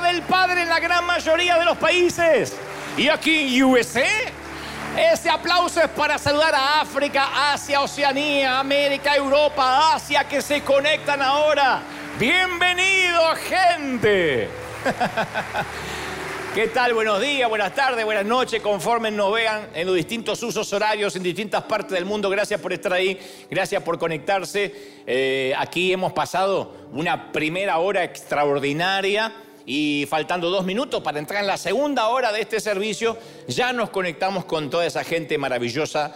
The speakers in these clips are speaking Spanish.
del Padre en la gran mayoría de los países. Y aquí en USA, ese aplauso es para saludar a África, Asia, Oceanía, América, Europa, Asia que se conectan ahora. Bienvenido, gente. ¿Qué tal? Buenos días, buenas tardes, buenas noches, conforme nos vean en los distintos usos horarios en distintas partes del mundo. Gracias por estar ahí, gracias por conectarse. Eh, aquí hemos pasado una primera hora extraordinaria y faltando dos minutos para entrar en la segunda hora de este servicio, ya nos conectamos con toda esa gente maravillosa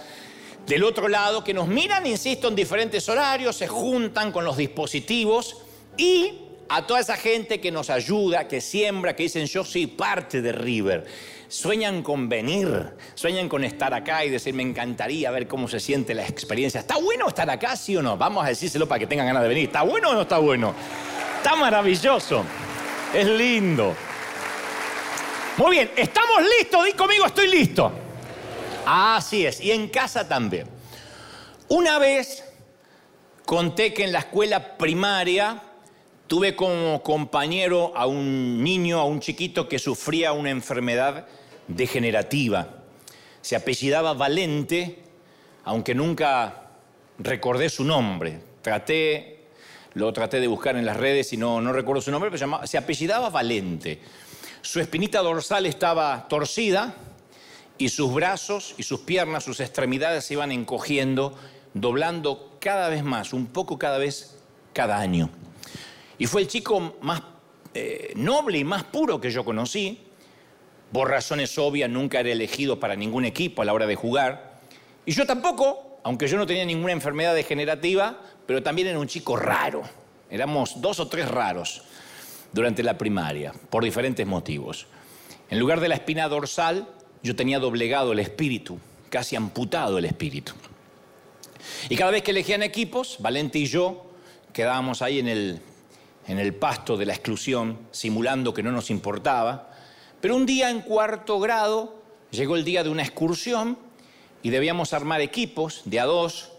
del otro lado que nos miran, insisto, en diferentes horarios, se juntan con los dispositivos y a toda esa gente que nos ayuda, que siembra, que dicen yo soy parte de River. Sueñan con venir, sueñan con estar acá y decir, me encantaría ver cómo se siente la experiencia. ¿Está bueno estar acá, sí o no? Vamos a decírselo para que tengan ganas de venir. ¿Está bueno o no está bueno? Está maravilloso. Es lindo. Muy bien, ¿estamos listos? Di conmigo, estoy listo. Así es, y en casa también. Una vez conté que en la escuela primaria Tuve como compañero a un niño, a un chiquito que sufría una enfermedad degenerativa. Se apellidaba Valente, aunque nunca recordé su nombre. Traté, lo traté de buscar en las redes y no, recuerdo su nombre, pero se apellidaba Valente. Su espinita dorsal estaba torcida y sus brazos y sus piernas, sus extremidades se iban encogiendo, doblando cada vez más, un poco cada vez, cada año. Y fue el chico más eh, noble y más puro que yo conocí. Por razones obvias nunca era elegido para ningún equipo a la hora de jugar. Y yo tampoco, aunque yo no tenía ninguna enfermedad degenerativa, pero también era un chico raro. Éramos dos o tres raros durante la primaria, por diferentes motivos. En lugar de la espina dorsal, yo tenía doblegado el espíritu, casi amputado el espíritu. Y cada vez que elegían equipos, Valente y yo quedábamos ahí en el en el pasto de la exclusión, simulando que no nos importaba. Pero un día en cuarto grado llegó el día de una excursión y debíamos armar equipos de a dos,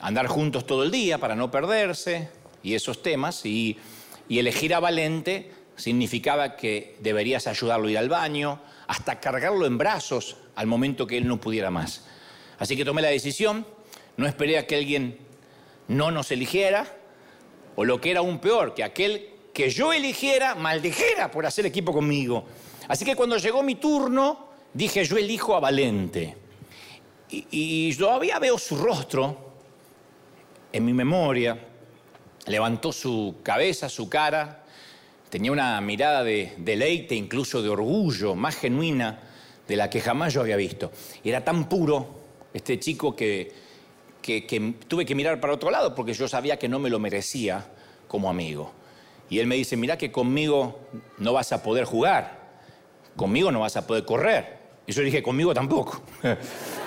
andar juntos todo el día para no perderse y esos temas. Y, elegir a Valente significaba que deberías ayudarlo a ir al baño, hasta cargarlo en brazos al momento que él no pudiera más. Así que tomé la decisión, no esperé a que alguien no nos eligiera, o lo que era aún peor, que aquel que yo eligiera maldijera por hacer equipo conmigo. Así que cuando llegó mi turno, dije, yo elijo a Valente. Y, todavía veo su rostro en mi memoria. Levantó su cabeza, su cara. Tenía una mirada de deleite, incluso de orgullo, más genuina de la que jamás yo había visto. Era tan puro este chico que tuve que mirar para otro lado porque yo sabía que no me lo merecía como amigo. Y él me dice, mira que conmigo no vas a poder jugar, conmigo no vas a poder correr. Y yo dije, conmigo tampoco.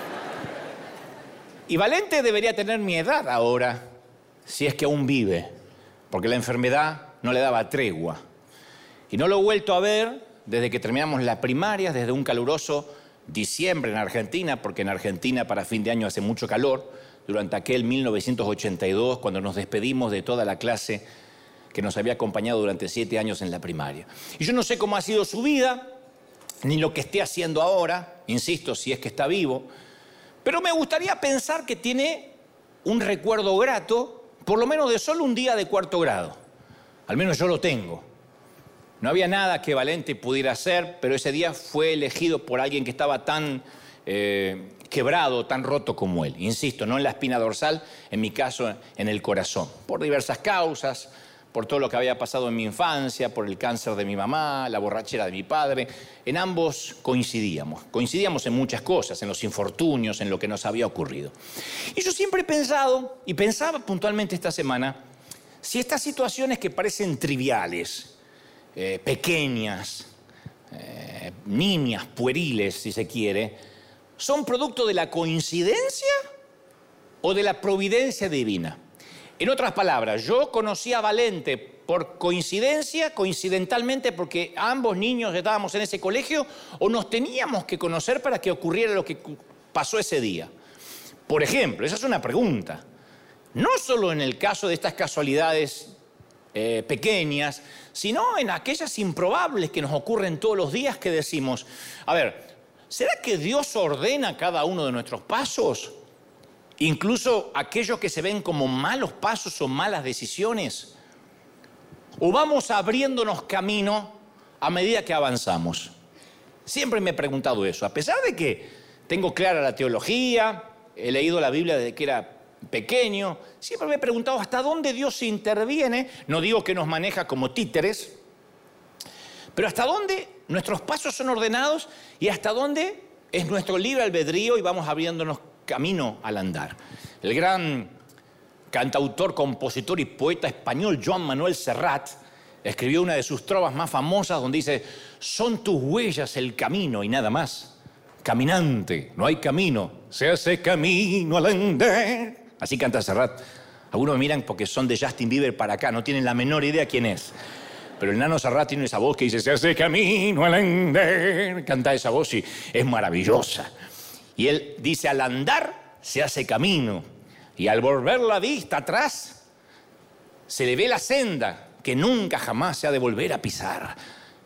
y Valente debería tener mi edad ahora, si es que aún vive, porque la enfermedad no le daba tregua. Y no lo he vuelto a ver desde que terminamos la primaria, desde un caluroso diciembre en Argentina, porque en Argentina para fin de año hace mucho calor durante aquel 1982, cuando nos despedimos de toda la clase que nos había acompañado durante siete años en la primaria. Y yo no sé cómo ha sido su vida, ni lo que esté haciendo ahora, insisto, si es que está vivo, pero me gustaría pensar que tiene un recuerdo grato, por lo menos de solo un día de cuarto grado. Al menos yo lo tengo. No había nada que Valente pudiera hacer, pero ese día fue elegido por alguien que estaba tan eh, quebrado, tan roto como él. Insisto, no en la espina dorsal, en mi caso en el corazón, por diversas causas, por todo lo que había pasado en mi infancia, por el cáncer de mi mamá, la borrachera de mi padre. En ambos coincidíamos. Coincidíamos en muchas cosas, en los infortunios, en lo que nos había ocurrido. Y yo siempre he pensado, y pensaba puntualmente esta semana, si estas situaciones que parecen triviales, eh, pequeñas, eh, niñas, pueriles, si se quiere, son producto de la coincidencia o de la providencia divina. En otras palabras, yo conocí a Valente por coincidencia, coincidentalmente, porque ambos niños estábamos en ese colegio, o nos teníamos que conocer para que ocurriera lo que pasó ese día. Por ejemplo, esa es una pregunta. No solo en el caso de estas casualidades eh, pequeñas, sino en aquellas improbables que nos ocurren todos los días que decimos, a ver, ¿será que Dios ordena cada uno de nuestros pasos? Incluso aquellos que se ven como malos pasos o malas decisiones. ¿O vamos abriéndonos camino a medida que avanzamos? Siempre me he preguntado eso, a pesar de que tengo clara la teología, he leído la Biblia desde que era pequeño, siempre me he preguntado hasta dónde Dios interviene, no digo que nos maneja como títeres, pero hasta dónde nuestros pasos son ordenados y hasta dónde es nuestro libre albedrío y vamos abriéndonos camino al andar. El gran cantautor, compositor y poeta español Joan Manuel Serrat escribió una de sus trovas más famosas donde dice, son tus huellas el camino y nada más. Caminante, no hay camino, se hace camino al andar. Así canta Serrat. Algunos me miran porque son de Justin Bieber para acá, no tienen la menor idea quién es. Pero el nano Serrat tiene esa voz que dice, se hace camino al andar. Canta esa voz y es maravillosa. Y él dice, al andar se hace camino. Y al volver la vista atrás, se le ve la senda que nunca jamás se ha de volver a pisar.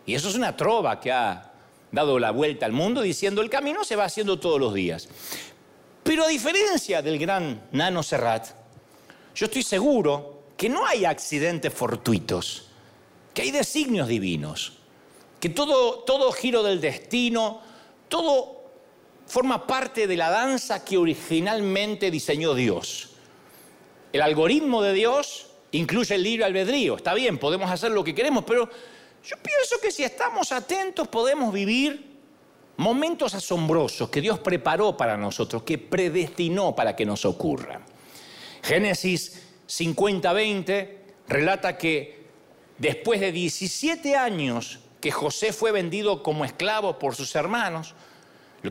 Y eso es una trova que ha dado la vuelta al mundo diciendo el camino se va haciendo todos los días. Pero a diferencia del gran Nano Serrat, yo estoy seguro que no hay accidentes fortuitos, que hay designios divinos, que todo, todo giro del destino, todo forma parte de la danza que originalmente diseñó Dios. El algoritmo de Dios incluye el libre albedrío. Está bien, podemos hacer lo que queremos, pero yo pienso que si estamos atentos podemos vivir momentos asombrosos que Dios preparó para nosotros, que predestinó para que nos ocurran. Génesis 50-20 relata que después de 17 años que José fue vendido como esclavo por sus hermanos,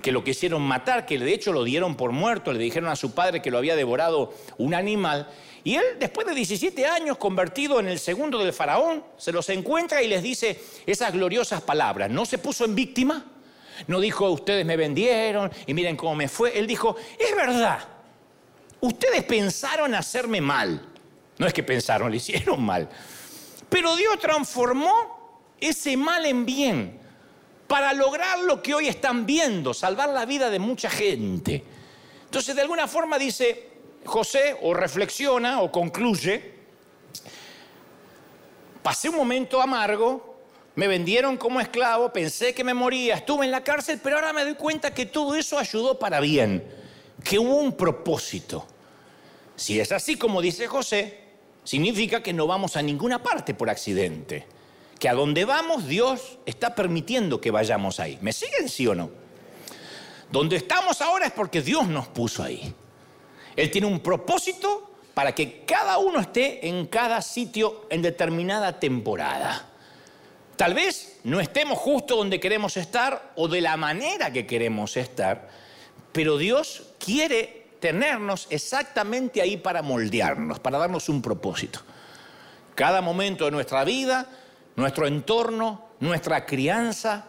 que lo quisieron matar, que de hecho lo dieron por muerto, le dijeron a su padre que lo había devorado un animal, y él, después de 17 años, convertido en el segundo del faraón, se los encuentra y les dice esas gloriosas palabras. No se puso en víctima, no dijo, ustedes me vendieron y miren cómo me fue. Él dijo, es verdad, ustedes pensaron hacerme mal. No es que pensaron, le hicieron mal. Pero Dios transformó ese mal en bien para lograr lo que hoy están viendo, salvar la vida de mucha gente. Entonces, de alguna forma dice José, o reflexiona, o concluye, pasé un momento amargo, me vendieron como esclavo, pensé que me moría, estuve en la cárcel, pero ahora me doy cuenta que todo eso ayudó para bien, que hubo un propósito. Si es así como dice José, significa que no vamos a ninguna parte por accidente, que a donde vamos Dios está permitiendo que vayamos ahí. ¿Me siguen sí o no? Donde estamos ahora es porque Dios nos puso ahí. Él tiene un propósito para que cada uno esté en cada sitio en determinada temporada. Tal vez no estemos justo donde queremos estar o de la manera que queremos estar, pero Dios quiere tenernos exactamente ahí para moldearnos, para darnos un propósito. Cada momento de nuestra vida, nuestro entorno, nuestra crianza,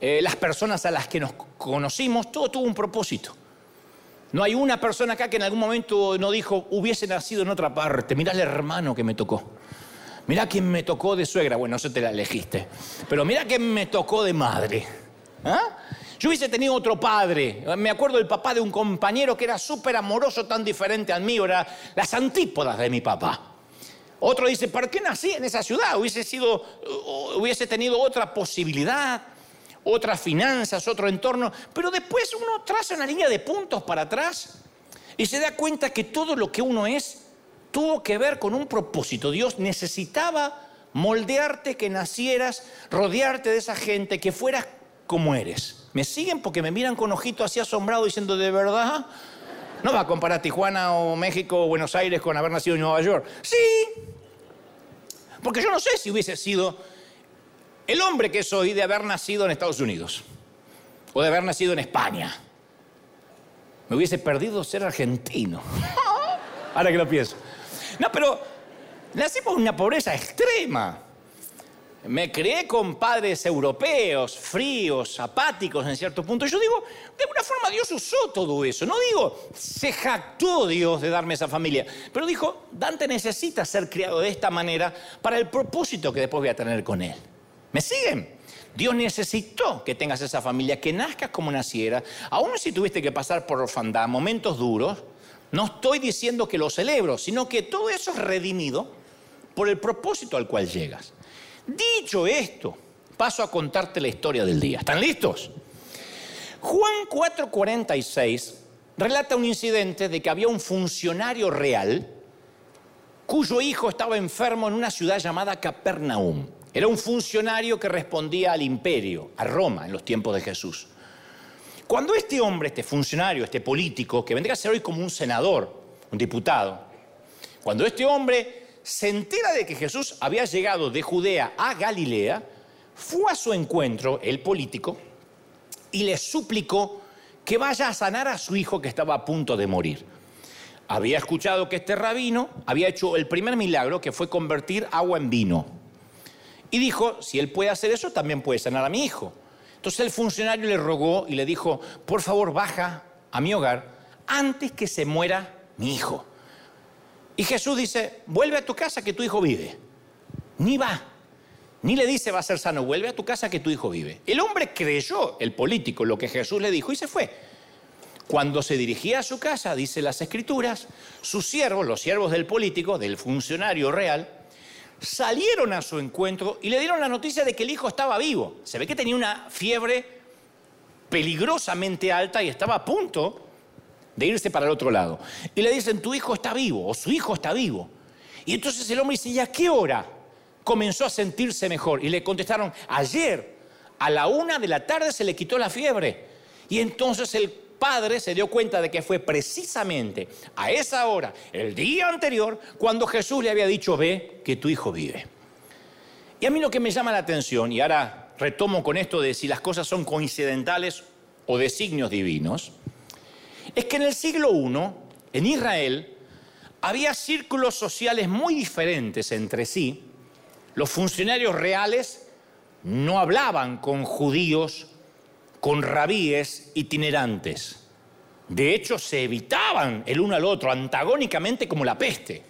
eh, las personas a las que nos conocimos, todo tuvo un propósito. No hay una persona acá que en algún momento no dijo, hubiese nacido en otra parte, mirá el hermano que me tocó. Mirá quién me tocó de suegra. Bueno, eso te la elegiste. Pero mirá quién me tocó de madre. ¿Ah? Yo hubiese tenido otro padre. Me acuerdo del papá de un compañero que era súper amoroso, tan diferente al mío. Era las antípodas de mi papá. Otro dice, ¿por qué nací en esa ciudad? Hubiese, sido, hubiese tenido otra posibilidad, otras finanzas, otro entorno. Pero después uno traza una línea de puntos para atrás y se da cuenta que todo lo que uno es tuvo que ver con un propósito. Dios necesitaba moldearte, que nacieras, rodearte de esa gente, que fueras como eres. ¿Me siguen? Porque me miran con ojito así asombrado diciendo, ¿de verdad? No va a comparar Tijuana o México o Buenos Aires con haber nacido en Nueva York. Sí, porque yo no sé si hubiese sido el hombre que soy de haber nacido en Estados Unidos o de haber nacido en España. Me hubiese perdido ser argentino. Ahora que lo pienso. No, pero nacimos en una pobreza extrema. Me crié con padres europeos, fríos, apáticos en cierto punto. Yo digo, de una alguna forma Dios usó todo eso. No digo, se jactó Dios de darme esa familia, pero dijo, Dante necesita ser criado de esta manera para el propósito que después voy a tener con él. ¿Me siguen? Dios necesitó que tengas esa familia, que nazcas como naciera, aun si tuviste que pasar por orfandad, momentos duros. No estoy diciendo que lo celebro, sino que todo eso es redimido por el propósito al cual llegas. Dicho esto, paso a contarte la historia del día. ¿Están listos? Juan 4:46 relata un incidente de que había un funcionario real cuyo hijo estaba enfermo en una ciudad llamada Capernaum. Era un funcionario que respondía al imperio, a Roma, en los tiempos de Jesús. Cuando este hombre, este funcionario, este político, que vendría a ser hoy como un senador, un diputado, cuando este hombre se entera de que Jesús había llegado de Judea a Galilea, fue a su encuentro, el político, y le suplicó que vaya a sanar a su hijo que estaba a punto de morir. Había escuchado que este rabino había hecho el primer milagro que fue convertir agua en vino. Y dijo, si él puede hacer eso, también puede sanar a mi hijo. Entonces el funcionario le rogó y le dijo, por favor, baja a mi hogar antes que se muera mi hijo. Y Jesús dice, vuelve a tu casa que tu hijo vive. Ni va, ni le dice va a ser sano, vuelve a tu casa que tu hijo vive. El hombre creyó, el político, lo que Jesús le dijo y se fue. Cuando se dirigía a su casa, dice las escrituras, sus siervos, los siervos del político, del funcionario real, salieron a su encuentro y le dieron la noticia de que el hijo estaba vivo. Se ve que tenía una fiebre peligrosamente alta y estaba a punto de irse para el otro lado. Y le dicen, tu hijo está vivo o su hijo está vivo. Y entonces el hombre dice, ¿y a qué hora comenzó a sentirse mejor? Y le contestaron, ayer a la una de la tarde se le quitó la fiebre. Y entonces el padre se dio cuenta de que fue precisamente a esa hora, el día anterior, cuando Jesús le había dicho, ve que tu hijo vive. Y a mí lo que me llama la atención, y ahora retomo con esto de si las cosas son coincidentales o de signos divinos, es que en el siglo I, en Israel, había círculos sociales muy diferentes entre sí. Los funcionarios reales no hablaban con judíos con rabíes itinerantes. De hecho, se evitaban el uno al otro antagónicamente como la peste.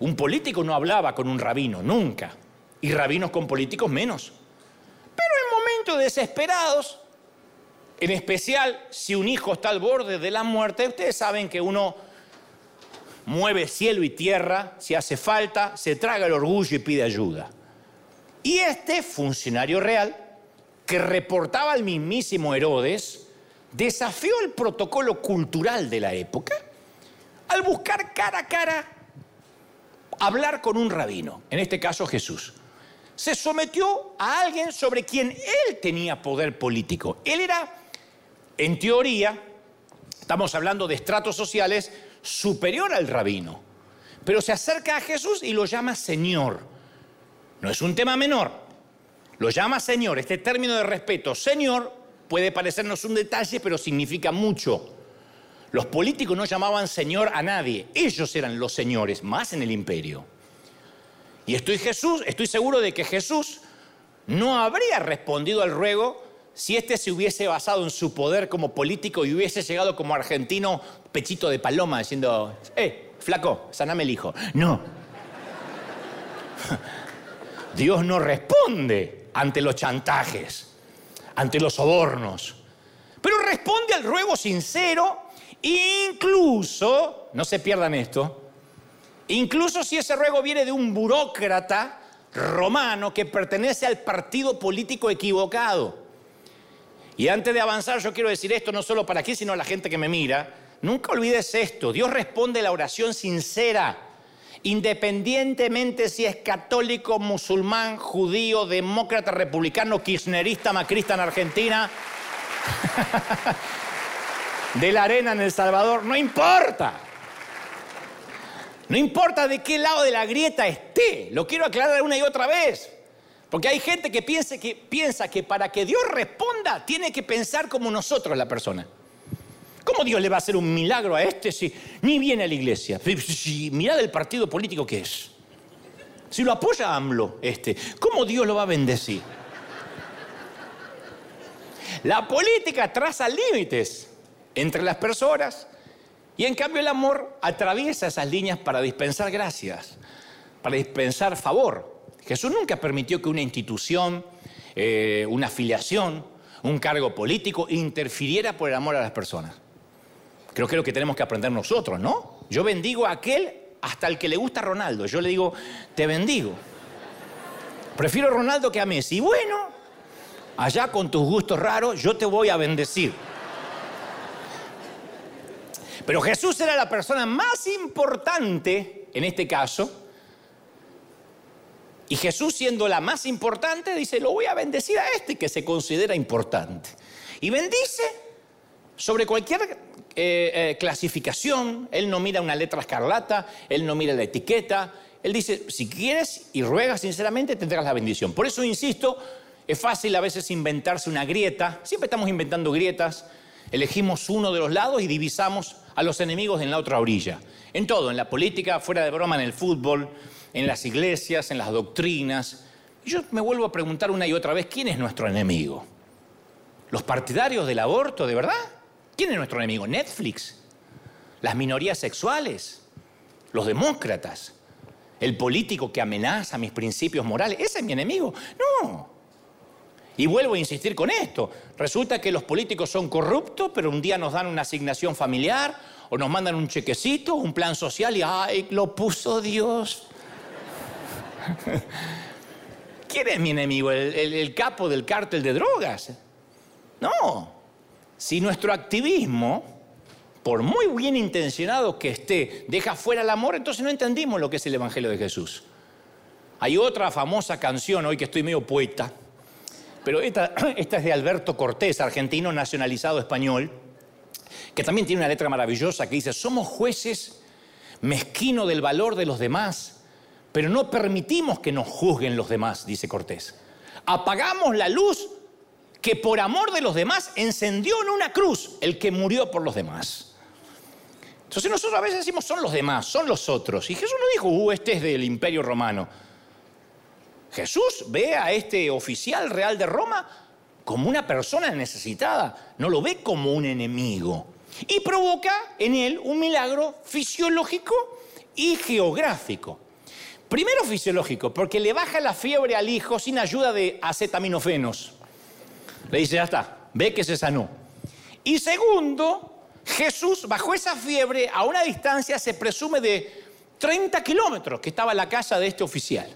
Un político no hablaba con un rabino, nunca. Y rabinos con políticos menos. Pero en momentos desesperados, en especial si un hijo está al borde de la muerte, ustedes saben que uno mueve cielo y tierra, si hace falta, se traga el orgullo y pide ayuda. Y este funcionario real que reportaba al mismísimo Herodes, desafió el protocolo cultural de la época al buscar cara a cara hablar con un rabino, en este caso Jesús. Se sometió a alguien sobre quien él tenía poder político. Él era, en teoría, estamos hablando de estratos sociales, superior al rabino. Pero se acerca a Jesús y lo llama Señor. No es un tema menor. Lo llama Señor, este término de respeto, Señor, puede parecernos un detalle, pero significa mucho. Los políticos no llamaban Señor a nadie, ellos eran los señores, más en el imperio. Y estoy Jesús, estoy seguro de que Jesús no habría respondido al ruego si éste se hubiese basado en su poder como político y hubiese llegado como argentino pechito de paloma diciendo, eh, flaco, saname el hijo. No. Dios no responde ante los chantajes, ante los sobornos. Pero responde al ruego sincero, incluso, no se pierdan esto, incluso si ese ruego viene de un burócrata romano que pertenece al partido político equivocado. Y antes de avanzar, yo quiero decir esto no solo para aquí, sino a la gente que me mira. Nunca olvides esto, Dios responde la oración sincera independientemente si es católico, musulmán, judío, demócrata, republicano, kirchnerista, macrista en Argentina, de la arena en El Salvador, no importa. No importa de qué lado de la grieta esté, lo quiero aclarar una y otra vez. Porque hay gente que piensa que, para que Dios responda tiene que pensar como nosotros la persona. ¿Cómo Dios le va a hacer un milagro a este si ni viene a la iglesia? Si, mirad el partido político que es. Si lo apoya AMLO, este, ¿cómo Dios lo va a bendecir? La política traza límites entre las personas. Y en cambio el amor atraviesa esas líneas para dispensar gracias, para dispensar favor. Jesús nunca permitió que una institución, eh, una afiliación, un cargo político interfiriera por el amor a las personas. Creo que es lo que tenemos que aprender nosotros, ¿no? Yo bendigo a aquel hasta el que le gusta a Ronaldo. Yo le digo, te bendigo. Prefiero Ronaldo que a Messi. Bueno, allá con tus gustos raros, yo te voy a bendecir. Pero Jesús era la persona más importante en este caso. Y Jesús siendo la más importante, dice, lo voy a bendecir a este que se considera importante. Y bendice sobre cualquier eh, eh, clasificación. Él no mira una letra escarlata, él no mira la etiqueta. Él dice, si quieres y ruegas sinceramente, tendrás la bendición. Por eso insisto, es fácil a veces inventarse una grieta. Siempre estamos inventando grietas. Elegimos uno de los lados y divisamos a los enemigos en la otra orilla. En todo, en la política, fuera de broma, en el fútbol, en las iglesias, en las doctrinas. Y yo me vuelvo a preguntar una y otra vez, ¿quién es nuestro enemigo? ¿Los partidarios del aborto, de verdad? ¿Quién es nuestro enemigo? ¿Netflix? ¿Las minorías sexuales? ¿Los demócratas? ¿El político que amenaza mis principios morales? ¿Ese es mi enemigo? No. Y vuelvo a insistir con esto. Resulta que los políticos son corruptos, pero un día nos dan una asignación familiar o nos mandan un chequecito, un plan social y ¡ay, lo puso Dios! ¿Quién es mi enemigo? ¿El, capo del cártel de drogas? No. Si nuestro activismo, por muy bien intencionado que esté, deja fuera el amor, entonces no entendimos lo que es el Evangelio de Jesús. Hay otra famosa canción, hoy que estoy medio poeta, pero esta, esta es de Alberto Cortés, argentino nacionalizado español, que también tiene una letra maravillosa que dice, somos jueces mezquino del valor de los demás, pero no permitimos que nos juzguen los demás, dice Cortés. Apagamos la luz que por amor de los demás encendió en una cruz el que murió por los demás. Entonces nosotros a veces decimos son los demás, son los otros. Y Jesús no dijo, uh, este es del imperio romano. Jesús ve a este oficial real de Roma como una persona necesitada, no lo ve como un enemigo. Y provoca en él un milagro fisiológico y geográfico. Primero fisiológico, porque le baja la fiebre al hijo sin ayuda de acetaminofenos. Le dice, ya está, ve que se sanó. Y segundo, Jesús bajo esa fiebre a una distancia, se presume de 30 kilómetros, que estaba la casa de este oficial.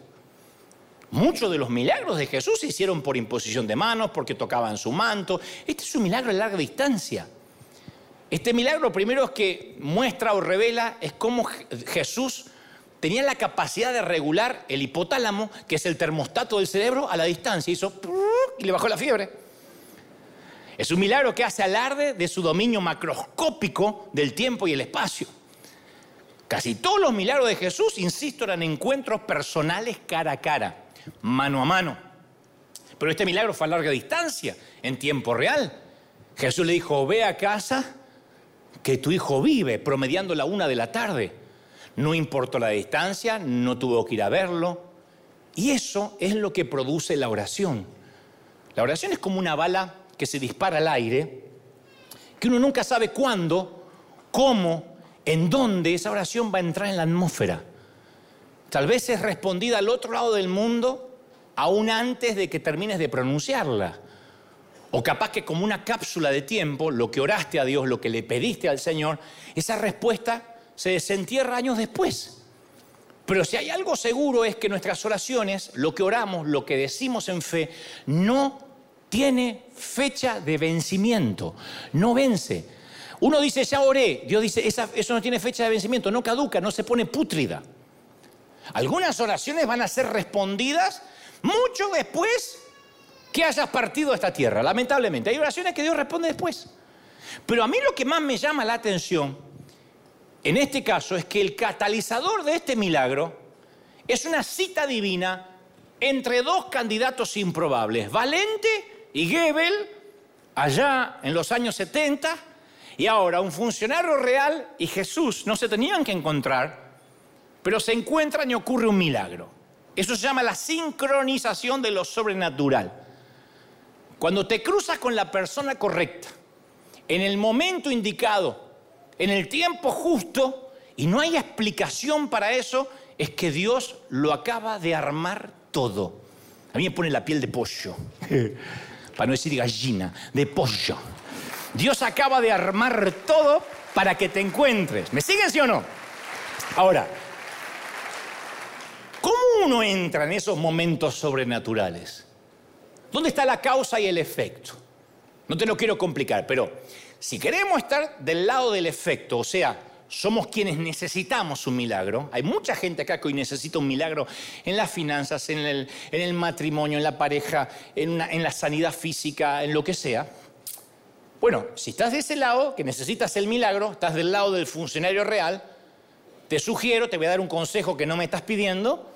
Muchos de los milagros de Jesús se hicieron por imposición de manos, porque tocaban su manto. Este es un milagro a larga distancia. Este milagro primero es que muestra o revela es cómo Jesús tenía la capacidad de regular el hipotálamo, que es el termostato del cerebro, a la distancia. Hizo y le bajó la fiebre. Es un milagro que hace alarde de su dominio macroscópico del tiempo y el espacio. Casi todos los milagros de Jesús, insisto, eran encuentros personales cara a cara mano a mano. Pero este milagro fue a larga distancia, en tiempo real. Jesús le dijo, ve a casa que tu hijo vive, promediando la una de la tarde. No importó la distancia, no tuvo que ir a verlo. Y eso es lo que produce la oración. La oración es como una bala que se dispara al aire, que uno nunca sabe cuándo, cómo, en dónde esa oración va a entrar en la atmósfera. Tal vez es respondida al otro lado del mundo aún antes de que termines de pronunciarla. O capaz que como una cápsula de tiempo, lo que oraste a Dios, lo que le pediste al Señor, esa respuesta se desentierra años después. Pero si hay algo seguro es que nuestras oraciones, lo que oramos, lo que decimos en fe, no tiene fecha de vencimiento, no vence. Uno dice, ya oré, Dios dice, eso no tiene fecha de vencimiento, no caduca, no se pone pútrida. Algunas oraciones van a ser respondidas mucho después que hayas partido a esta tierra, lamentablemente. Hay oraciones que Dios responde después. Pero a mí lo que más me llama la atención en este caso es que el catalizador de este milagro es una cita divina entre dos candidatos improbables, Valente y Gebel, allá en los años 70, y ahora un funcionario real y Jesús no se tenían que encontrar pero se encuentran y ocurre un milagro. Eso se llama la sincronización de lo sobrenatural. Cuando te cruzas con la persona correcta, en el momento indicado, en el tiempo justo, y no hay explicación para eso, es que Dios lo acaba de armar todo. A mí me pone la piel de pollo, para no decir gallina, de pollo. Dios acaba de armar todo para que te encuentres. ¿Me siguen sí o no? Ahora, ¿cómo uno entra en esos momentos sobrenaturales? ¿Dónde está la causa y el efecto? No te lo quiero complicar, pero si queremos estar del lado del efecto, o sea, somos quienes necesitamos un milagro. Hay mucha gente acá que hoy necesita un milagro en las finanzas, en el, matrimonio, en la pareja, en, la sanidad física, en lo que sea. Bueno, si estás de ese lado, que necesitas el milagro, estás del lado del funcionario real, te sugiero, te voy a dar un consejo que no me estás pidiendo,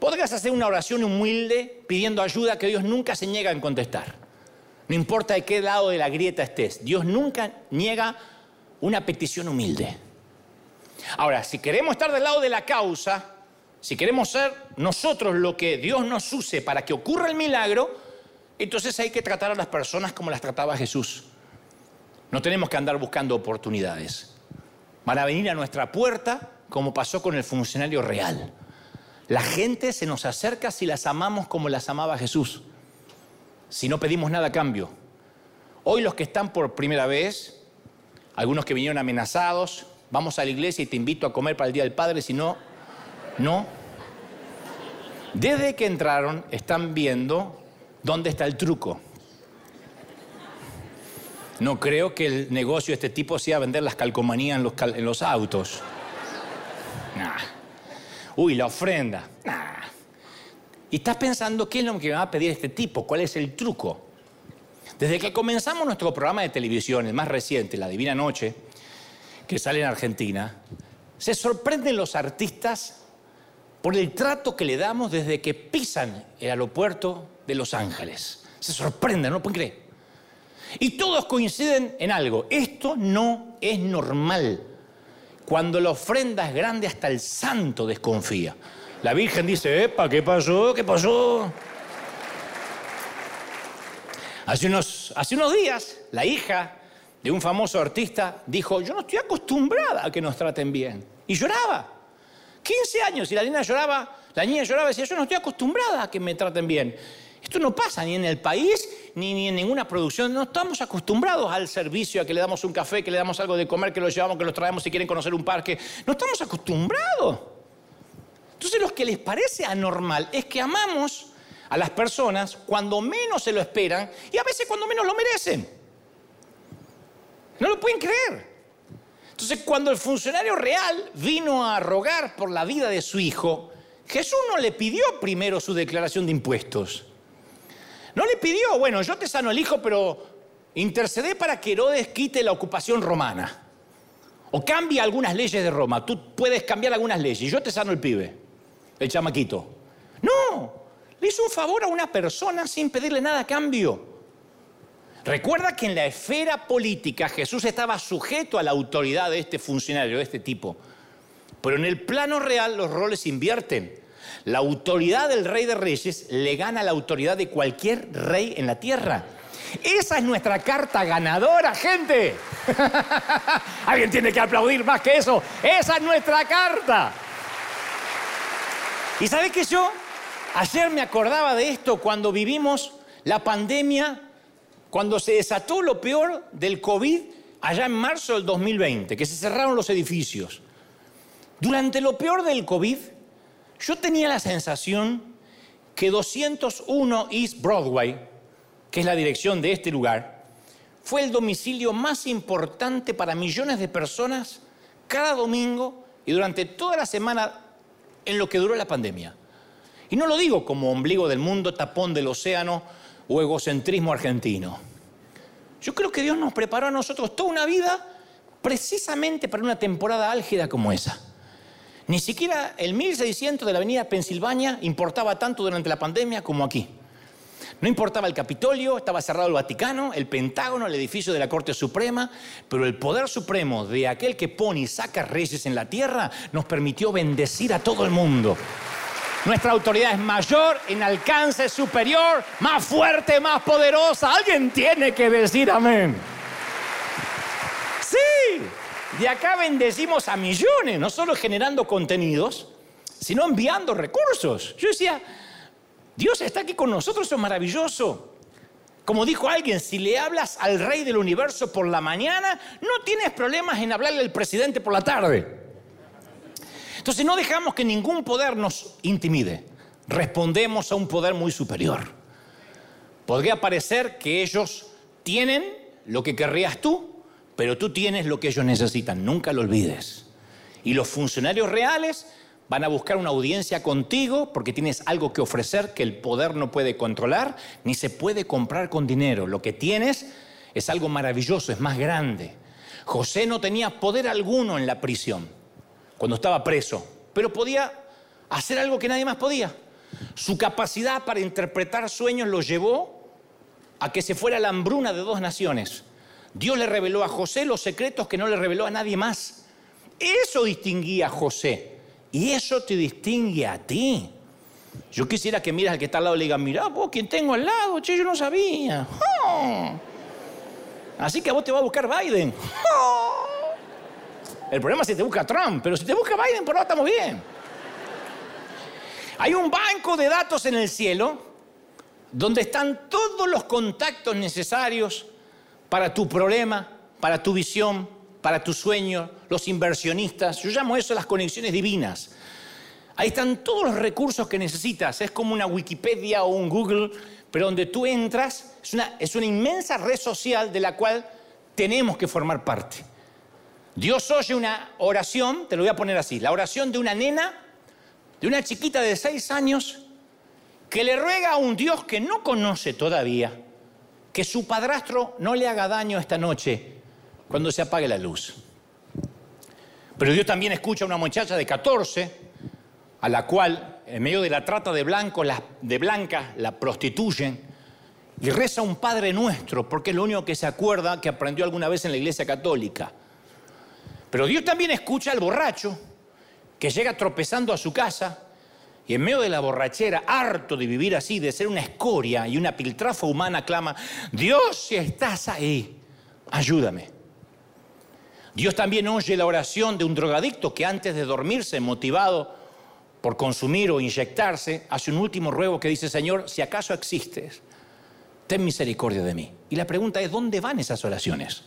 podrías hacer una oración humilde pidiendo ayuda que Dios nunca se niega en contestar. No importa de qué lado de la grieta estés, Dios nunca niega una petición humilde. Ahora, si queremos estar del lado de la causa, si queremos ser nosotros lo que Dios nos use para que ocurra el milagro, entonces hay que tratar a las personas como las trataba Jesús. No tenemos que andar buscando oportunidades. Van a venir a nuestra puerta como pasó con el funcionario real. La gente se nos acerca si las amamos como las amaba Jesús, si no pedimos nada a cambio. Hoy los que están por primera vez, algunos que vinieron amenazados, vamos a la iglesia y te invito a comer para el Día del Padre, si no, no. Desde que entraron están viendo dónde está el truco. No creo que el negocio de este tipo sea vender las calcomanías en los, autos. Uy, la ofrenda. Y estás pensando, ¿qué es lo que me va a pedir este tipo? ¿Cuál es el truco? Desde que comenzamos nuestro programa de televisión, el más reciente, La Divina Noche, que sale en Argentina, se sorprenden los artistas por el trato que le damos desde que pisan el aeropuerto de Los Ángeles. Se sorprenden, no pueden creer. Y todos coinciden en algo. Esto no es normal. Cuando la ofrenda es grande, hasta el santo desconfía. La Virgen dice, epa, ¿qué pasó? ¿Qué pasó? Hace unos, hace unos días, la hija de un famoso artista dijo, yo no estoy acostumbrada a que nos traten bien. Y lloraba. 15 años y la niña lloraba, la niña lloraba y decía, yo no estoy acostumbrada a que me traten bien. Esto no pasa ni en el país ni, en ninguna producción. No estamos acostumbrados al servicio, a que le damos un café, que le damos algo de comer, que lo llevamos, que los traemos si quieren conocer un parque. No estamos acostumbrados. Entonces lo que les parece anormal es que amamos a las personas cuando menos se lo esperan y a veces cuando menos lo merecen. No lo pueden creer. Entonces cuando el funcionario real vino a rogar por la vida de su hijo, Jesús no le pidió primero su declaración de impuestos. No le pidió, bueno, yo te sano el hijo, pero intercedé para que Herodes quite la ocupación romana. O cambie algunas leyes de Roma. Tú puedes cambiar algunas leyes. Yo te sano el pibe, el chamaquito. No, le hizo un favor a una persona sin pedirle nada a cambio. Recuerda que en la esfera política Jesús estaba sujeto a la autoridad de este funcionario, de este tipo. Pero en el plano real los roles invierten. La autoridad del rey de reyes le gana la autoridad de cualquier rey en la tierra. Esa es nuestra carta ganadora, gente. Alguien tiene que aplaudir más que eso. Esa es nuestra carta. Y sabes que yo ayer me acordaba de esto cuando vivimos la pandemia, cuando se desató lo peor del COVID allá en marzo del 2020, que se cerraron los edificios. Durante lo peor del COVID, yo tenía la sensación que 201 East Broadway, que es la dirección de este lugar, fue el domicilio más importante para millones de personas cada domingo y durante toda la semana en lo que duró la pandemia. Y no lo digo como ombligo del mundo, tapón del océano o egocentrismo argentino. Yo creo que Dios nos preparó a nosotros toda una vida precisamente para una temporada álgida como esa. Ni siquiera el 1600 de la avenida Pensilvania importaba tanto durante la pandemia como aquí. No importaba el Capitolio, estaba cerrado el Vaticano, el Pentágono, el edificio de la Corte Suprema, pero el poder supremo de aquel que pone y saca reyes en la tierra nos permitió bendecir a todo el mundo. Nuestra autoridad es mayor, en alcance superior, más fuerte, más poderosa. Alguien tiene que decir amén. de acá bendecimos a millones, no solo generando contenidos, sino enviando recursos. Yo decía, Dios está aquí con nosotros, eso es maravilloso. Como dijo alguien, si le hablas al rey del universo por la mañana, no tienes problemas en hablarle al presidente por la tarde. Entonces no dejamos que ningún poder nos intimide. Respondemos a un poder muy superior. Podría parecer que ellos tienen lo que querrías tú, pero tú tienes lo que ellos necesitan. Nunca lo olvides. Y los funcionarios reales van a buscar una audiencia contigo porque tienes algo que ofrecer que el poder no puede controlar ni se puede comprar con dinero. Lo que tienes es algo maravilloso, es más grande. José no tenía poder alguno en la prisión cuando estaba preso, pero podía hacer algo que nadie más podía. Su capacidad para interpretar sueños lo llevó a que se fuera la hambruna de dos naciones. Dios le reveló a José los secretos que no le reveló a nadie más. Eso distinguía a José. Y eso te distingue a ti. Yo quisiera que miras al que está al lado y le digas, mira, vos, ¿quién tengo al lado? Che, yo no sabía. ¡Oh! Así que a vos te va a buscar Biden. ¡Oh! El problema es si te busca Trump, pero si te busca Biden, por ahora estamos bien. Hay un banco de datos en el cielo donde están todos los contactos necesarios para tu problema, para tu visión, para tu sueño, los inversionistas. Yo llamo eso las conexiones divinas. Ahí están todos los recursos que necesitas. Es como una Wikipedia o un Google, pero donde tú entras es una, es una inmensa red social de la cual tenemos que formar parte. Dios oye una oración, te lo voy a poner así, la oración de una nena, de una chiquita de seis años, que le ruega a un Dios que no conoce todavía, que su padrastro no le haga daño esta noche cuando se apague la luz. Pero Dios también escucha a una muchacha de 14, a la cual, en medio de la trata de, blanco, de blancas, la prostituyen, y reza un Padre Nuestro, porque es lo único que se acuerda que aprendió alguna vez en la iglesia católica. Pero Dios también escucha al borracho que llega tropezando a su casa y en medio de la borrachera, harto de vivir así, de ser una escoria y una piltrafa humana, clama, Dios, si estás ahí, ayúdame. Dios también oye la oración de un drogadicto que antes de dormirse, motivado por consumir o inyectarse, hace un último ruego que dice, Señor, si acaso existes, ten misericordia de mí. Y la pregunta es, ¿dónde van esas oraciones?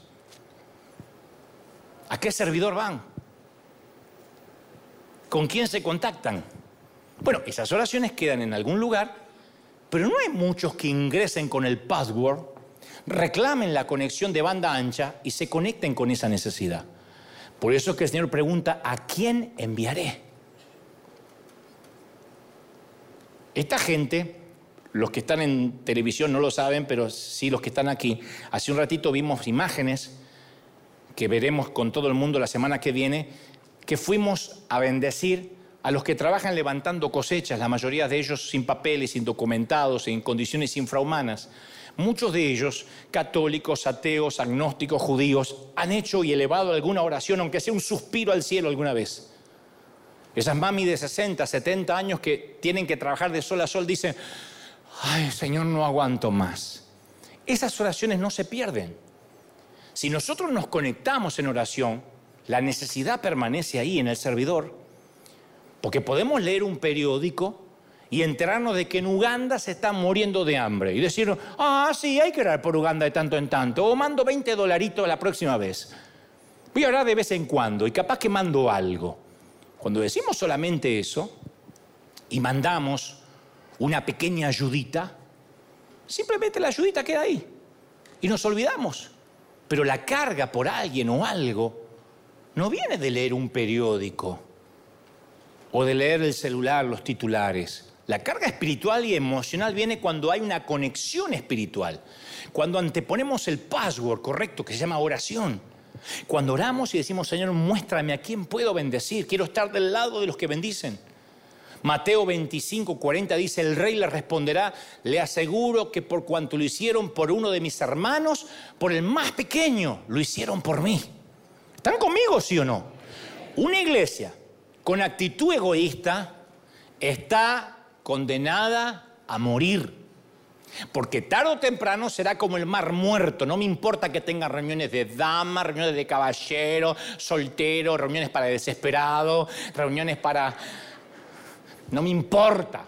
¿A qué servidor van? ¿Con quién se contactan? Bueno, esas oraciones quedan en algún lugar, pero no hay muchos que ingresen con el password reclamen la conexión de banda ancha y se conecten con esa necesidad. Por eso es que el Señor pregunta, ¿a quién enviaré? Esta gente, los que están en televisión no lo saben, pero sí los que están aquí, hace un ratito vimos imágenes que veremos con todo el mundo la semana que viene, que fuimos a bendecir a los que trabajan levantando cosechas, la mayoría de ellos sin papeles, indocumentados, en condiciones infrahumanas. Muchos de ellos, católicos, ateos, agnósticos, judíos, han hecho y elevado alguna oración, aunque sea un suspiro al cielo alguna vez. Esas mami de 60, 70 años que tienen que trabajar de sol a sol dicen, ay Señor, no aguanto más. Esas oraciones no se pierden. Si nosotros nos conectamos en oración, la necesidad permanece ahí en el servidor, porque podemos leer un periódico y enterarnos de que en Uganda se están muriendo de hambre y decir, ah, sí, hay que orar por Uganda de tanto en tanto, o mando 20 dolaritos la próxima vez. Voy a orar de vez en cuando y capaz que mando algo. Cuando decimos solamente eso y mandamos una pequeña ayudita, simplemente la ayudita queda ahí y nos olvidamos. Pero la carga por alguien o algo no viene de leer un periódico o de leer el celular, los titulares. La carga espiritual y emocional viene cuando hay una conexión espiritual, cuando anteponemos el password correcto que se llama oración. Cuando oramos y decimos, Señor, muéstrame a quién puedo bendecir, quiero estar del lado de los que bendicen. Mateo 25, 40 dice, el rey le responderá, le aseguro que por cuanto lo hicieron por uno de mis hermanos, por el más pequeño, lo hicieron por mí. ¿Están conmigo, sí o no? Una iglesia con actitud egoísta está condenada a morir. Porque tarde o temprano será como el mar muerto. No me importa que tenga reuniones de dama, reuniones de caballero, soltero, reuniones para desesperado, reuniones para... No me importa.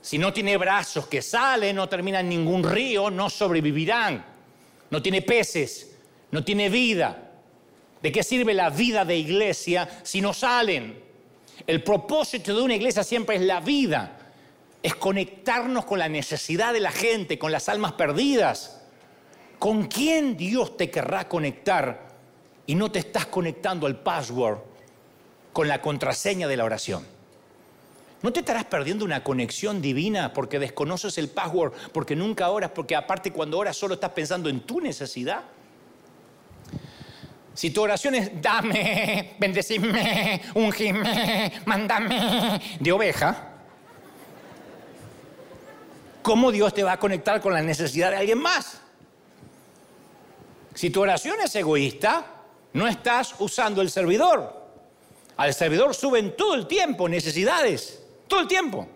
Si no tiene brazos que salen, no termina en ningún río, no sobrevivirán. No tiene peces, no tiene vida. ¿De qué sirve la vida de iglesia si no salen? El propósito de una iglesia siempre es la vida es conectarnos con la necesidad de la gente, con las almas perdidas. ¿Con quién Dios te querrá conectar y no te estás conectando al password con la contraseña de la oración? ¿No te estarás perdiendo una conexión divina porque desconoces el password, porque nunca oras, porque aparte cuando oras solo estás pensando en tu necesidad? Si tu oración es dame, bendecime, ungime, mandame de oveja, ¿cómo Dios te va a conectar con la necesidad de alguien más? Si tu oración es egoísta, no estás usando el servidor. Al servidor suben todo el tiempo necesidades, todo el tiempo.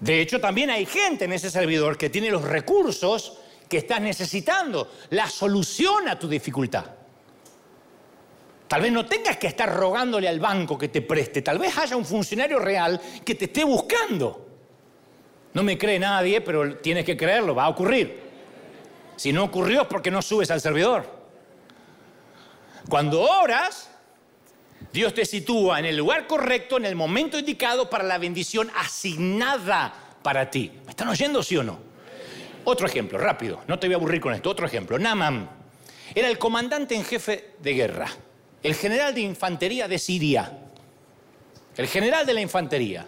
De hecho, también hay gente en ese servidor que tiene los recursos que estás necesitando, la solución a tu dificultad. Tal vez no tengas que estar rogándole al banco que te preste, tal vez haya un funcionario real que te esté buscando. No me cree nadie, pero tienes que creerlo, va a ocurrir. Si no ocurrió es porque no subes al servidor. Cuando oras, Dios te sitúa en el lugar correcto, en el momento indicado para la bendición asignada para ti. ¿Me están oyendo, sí o no? Otro ejemplo, rápido, no te voy a aburrir con esto. Otro ejemplo, Naman era el comandante en jefe de guerra, el general de infantería de Siria, el general de la infantería.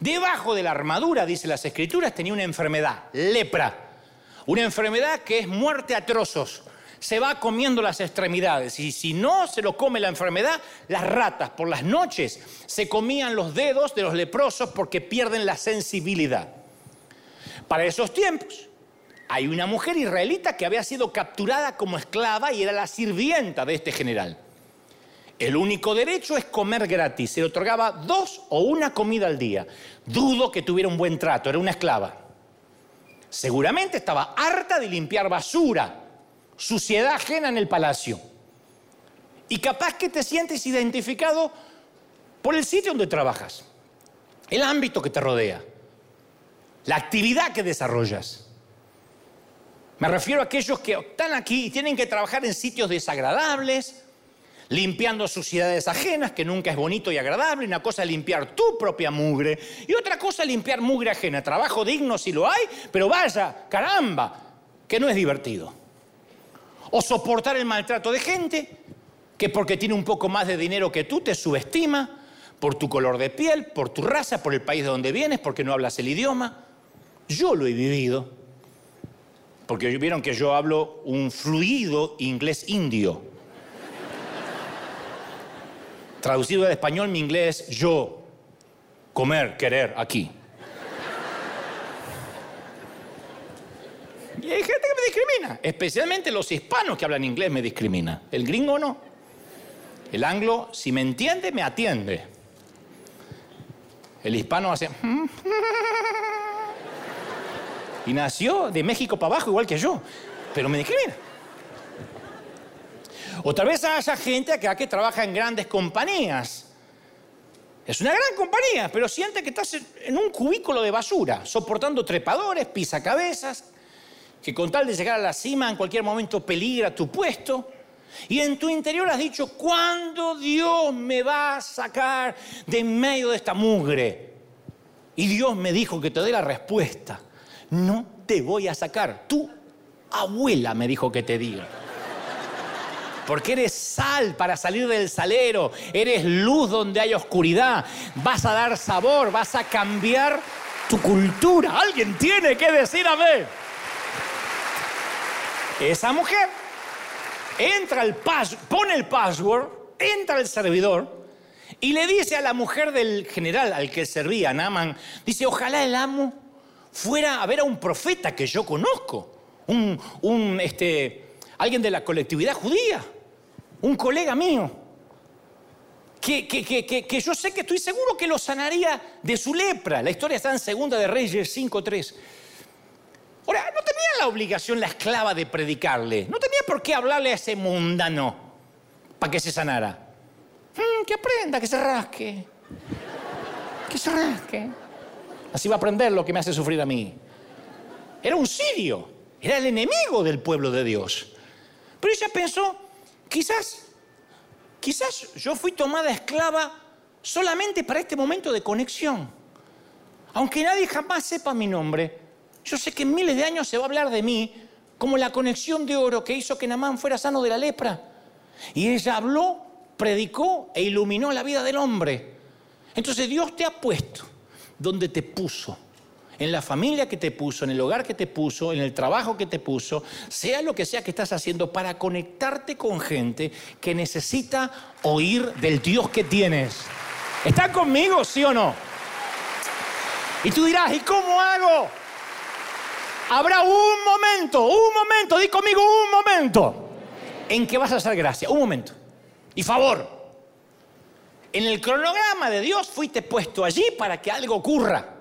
Debajo de la armadura, dice las escrituras, tenía una enfermedad, lepra. Una enfermedad que es muerte a trozos. Se va comiendo las extremidades y si no se lo come la enfermedad, las ratas por las noches se comían los dedos de los leprosos porque pierden la sensibilidad. Para esos tiempos hay una mujer israelita que había sido capturada como esclava y era la sirvienta de este general. El único derecho es comer gratis. Se le otorgaba dos o una comida al día. Dudo que tuviera un buen trato, era una esclava. Seguramente estaba harta de limpiar basura, suciedad ajena en el palacio. Y capaz que te sientes identificado por el sitio donde trabajas, el ámbito que te rodea, la actividad que desarrollas. Me refiero a aquellos que están aquí y tienen que trabajar en sitios desagradables, limpiando suciedades ajenas, que nunca es bonito y agradable. Una cosa es limpiar tu propia mugre y otra cosa es limpiar mugre ajena. Trabajo digno si lo hay, pero vaya, caramba, que no es divertido. O soportar el maltrato de gente que porque tiene un poco más de dinero que tú te subestima por tu color de piel, por tu raza, por el país de donde vienes, porque no hablas el idioma. Yo lo he vivido. Porque vieron que yo hablo un fluido inglés indio. Traducido al español, mi inglés, yo, comer, querer, aquí. Y hay gente que me discrimina, especialmente los hispanos que hablan inglés me discrimina. El gringo no. El anglo, si me entiende, me atiende. El hispano hace... Y nació de México para abajo igual que yo, pero me discrimina. Otra vez haya gente acá que trabaja en grandes compañías. Es una gran compañía, pero siente que estás en un cubículo de basura, soportando trepadores, pisacabezas, que con tal de llegar a la cima en cualquier momento peligra tu puesto. Y en tu interior has dicho, ¿cuándo Dios me va a sacar de en medio de esta mugre? Y Dios me dijo que te dé la respuesta. No te voy a sacar. Tu abuela me dijo que te diga porque eres sal para salir del salero, eres luz donde hay oscuridad, vas a dar sabor, vas a cambiar tu cultura. Alguien tiene que decir amén. Esa mujer entra al pone el password, entra al servidor y le dice a la mujer del general al que servía, Naman, dice, ojalá el amo fuera a ver a un profeta que yo conozco, un, un este, alguien de la colectividad judía un colega mío, que, que, yo sé que estoy seguro que lo sanaría de su lepra. La historia está en Segunda de Reyes 5.3. la obligación la esclava de predicarle. No tenía por qué hablarle a ese mundano para que se sanara. Mm, que aprenda, que se rasque. Que se rasque. Así va a aprender lo que me hace sufrir a mí. Era un sirio, era el enemigo del pueblo de Dios. Pero ella pensó, quizás, quizás yo fui tomada esclava solamente para este momento de conexión. Aunque nadie jamás sepa mi nombre, yo sé que en miles de años se va a hablar de mí como la conexión de oro que hizo que Namán fuera sano de la lepra. Y ella habló, predicó e iluminó la vida del hombre. Entonces Dios te ha puesto donde te puso en la familia que te puso, en el hogar que te puso, en el trabajo que te puso, sea lo que sea que estás haciendo para conectarte con gente que necesita oír del Dios que tienes. ¿Están conmigo, sí o no? Y tú dirás, ¿y cómo hago? Habrá un momento, un momento, di conmigo un momento, en que vas a hacer gracia, un momento. Y favor, en el cronograma de Dios fuiste puesto allí para que algo ocurra.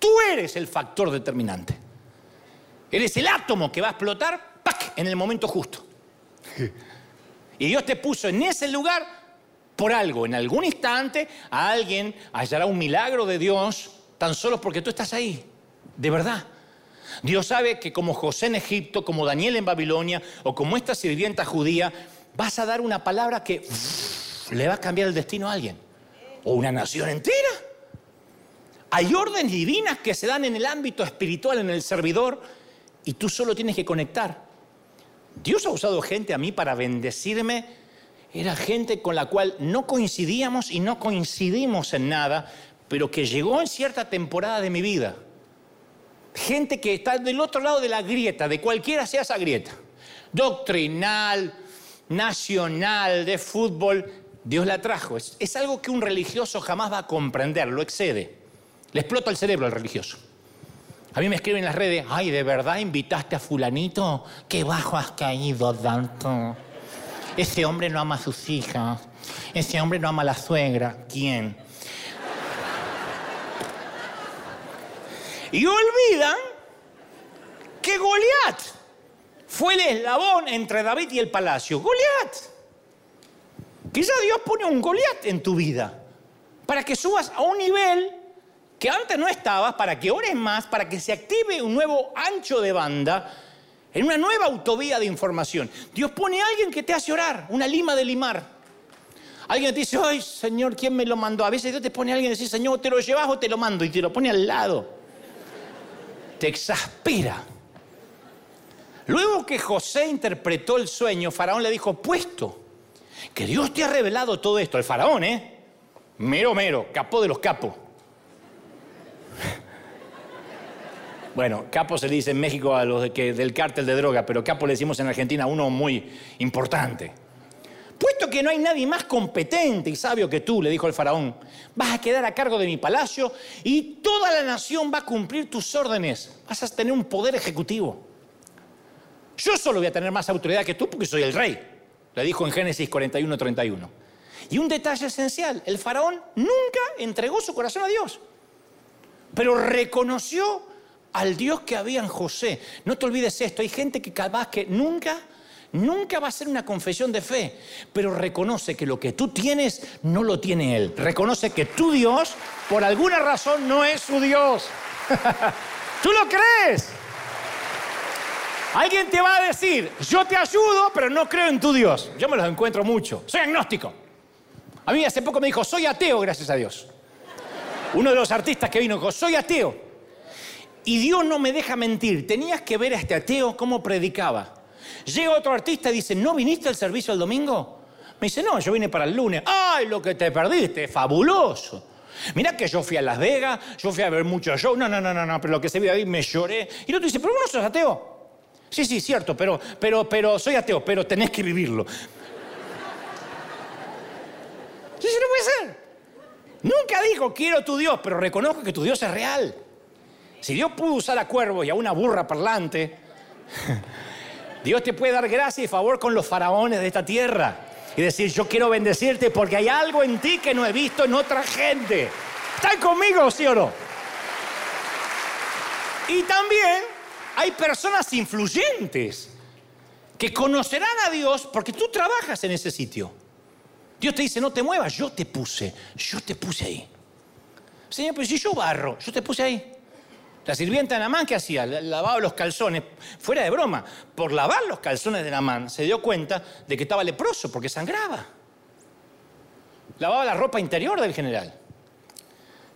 Tú eres el factor determinante. Eres el átomo que va a explotar ¡pac! en el momento justo. Y Dios te puso en ese lugar por algo. En algún instante a alguien hallará un milagro de Dios tan solo porque tú estás ahí. De verdad. Dios sabe que como José en Egipto, como Daniel en Babilonia o como esta sirvienta judía, vas a dar una palabra que le va a cambiar el destino a alguien. O una nación entera. Hay órdenes divinas que se dan en el ámbito espiritual, en el servidor, y tú solo tienes que conectar. Dios ha usado gente a mí para bendecirme. Era gente con la cual no coincidíamos y no coincidimos en nada, pero que llegó en cierta temporada de mi vida. Gente que está del otro lado de la grieta, de cualquiera sea esa grieta. Doctrinal, nacional, de fútbol. Dios la trajo. Es, es algo que un religioso jamás va a comprender, lo excede. Le explota el cerebro al religioso. A mí me escriben en las redes, ay, ¿de verdad invitaste a fulanito? Qué bajo has caído, Danto. Ese hombre no ama a sus hijas. Ese hombre no ama a la suegra. ¿Quién? Y olvidan que Goliat fue el eslabón entre David y el palacio. Goliat. Quizá Dios pone un Goliat en tu vida para que subas a un nivel que antes no estabas, para que ores más, para que se active un nuevo ancho de banda, en una nueva autovía de información. Dios pone a alguien que te hace orar, una lima de limar. Alguien te dice, ay Señor, ¿quién me lo mandó? A veces Dios te pone a alguien y dice, Señor, ¿te lo llevas o te lo mando? Y te lo pone al lado. Te exaspera. Luego que José interpretó el sueño, Faraón le dijo, puesto que Dios te ha revelado todo esto, el Faraón, ¿eh? Mero, mero, capó de los capos. Bueno, capo se le dice en México a los de que, del cártel de droga, pero capo le decimos en Argentina a uno muy importante. Puesto que no hay nadie más competente y sabio que tú, le dijo el faraón, vas a quedar a cargo de mi palacio y toda la nación va a cumplir tus órdenes. Vas a tener un poder ejecutivo. Yo solo voy a tener más autoridad que tú porque soy el rey, le dijo en Génesis 41, 31. Y un detalle esencial, el faraón nunca entregó su corazón a Dios, pero reconoció al Dios que había en José. No te olvides esto, hay gente que capaz que nunca, nunca va a hacer una confesión de fe, pero reconoce que lo que tú tienes no lo tiene Él. Reconoce que tu Dios, por alguna razón, no es su Dios. ¿Tú lo crees? Alguien te va a decir, yo te ayudo, pero no creo en tu Dios. Yo me los encuentro mucho. Soy agnóstico. A mí hace poco me dijo, soy ateo, gracias a Dios. Uno de los artistas que vino dijo, soy ateo. Y Dios no me deja mentir. Tenías que ver a este ateo cómo predicaba. Llega otro artista y dice, ¿no viniste al servicio el domingo? Me dice, no, yo vine para el lunes. ¡Ay, lo que te perdiste! ¡Fabuloso! Mirá que yo fui a Las Vegas, yo fui a ver muchos shows. No, no, no, no, no, pero lo que se vio ahí me lloré. Y el otro dice, ¿pero vos no sos ateo? Sí, sí, cierto, pero, pero, pero soy ateo, pero tenés que vivirlo. Sí, sí, no puede ser. Nunca dijo, quiero tu Dios, pero reconozco que tu Dios es real. Si Dios pudo usar a cuervos y a una burra parlante, Dios te puede dar gracia y favor con los faraones de esta tierra. Y decir, yo quiero bendecirte porque hay algo en ti que no he visto en otra gente. ¿Están conmigo, sí o no? Y también hay personas influyentes que conocerán a Dios porque tú trabajas en ese sitio. Dios te dice, no te muevas, yo te puse, yo te puse ahí. Señor, pero si yo barro, yo te puse ahí. La sirvienta de Namán, ¿qué hacía? Lavaba los calzones, fuera de broma. Por lavar los calzones de Namán, se dio cuenta de que estaba leproso porque sangraba. Lavaba la ropa interior del general.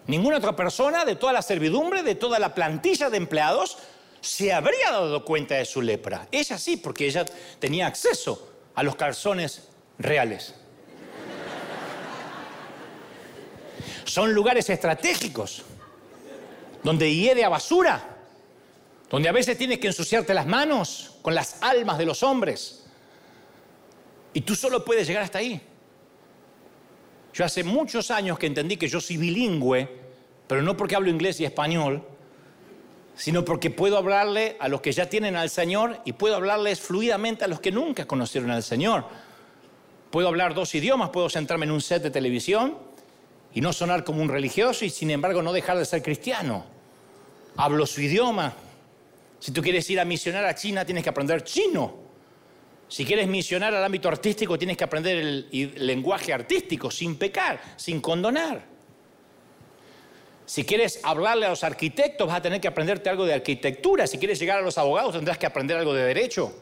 Ninguna otra persona de toda la servidumbre, de toda la plantilla de empleados, se habría dado cuenta de su lepra. Ella sí, porque ella tenía acceso a los calzones reales. Son lugares estratégicos donde hiede a basura, donde a veces tienes que ensuciarte las manos con las almas de los hombres. Y tú solo puedes llegar hasta ahí. Yo hace muchos años que entendí que yo soy bilingüe, pero no porque hablo inglés y español, sino porque puedo hablarle a los que ya tienen al Señor y puedo hablarles fluidamente a los que nunca conocieron al Señor. Puedo hablar dos idiomas, puedo sentarme en un set de televisión y no sonar como un religioso y sin embargo no dejar de ser cristiano hablo su idioma. Si tú quieres ir a misionar a China, tienes que aprender chino. Si quieres misionar al ámbito artístico, tienes que aprender el, lenguaje artístico, sin pecar, sin condonar. Si quieres hablarle a los arquitectos, vas a tener que aprenderte algo de arquitectura. Si quieres llegar a los abogados, tendrás que aprender algo de derecho.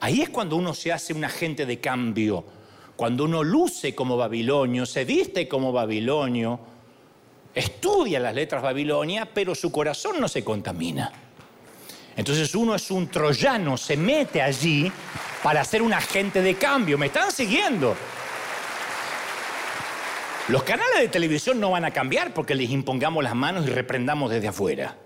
Ahí es cuando uno se hace un agente de cambio. Cuando uno luce como babilonio, se viste como babilonio, estudia las letras babilonia, pero su corazón no se contamina. Entonces uno es un troyano, se mete allí para ser un agente de cambio. ¿Me están siguiendo? Los canales de televisión no van a cambiar porque les impongamos las manos y reprendamos desde afuera.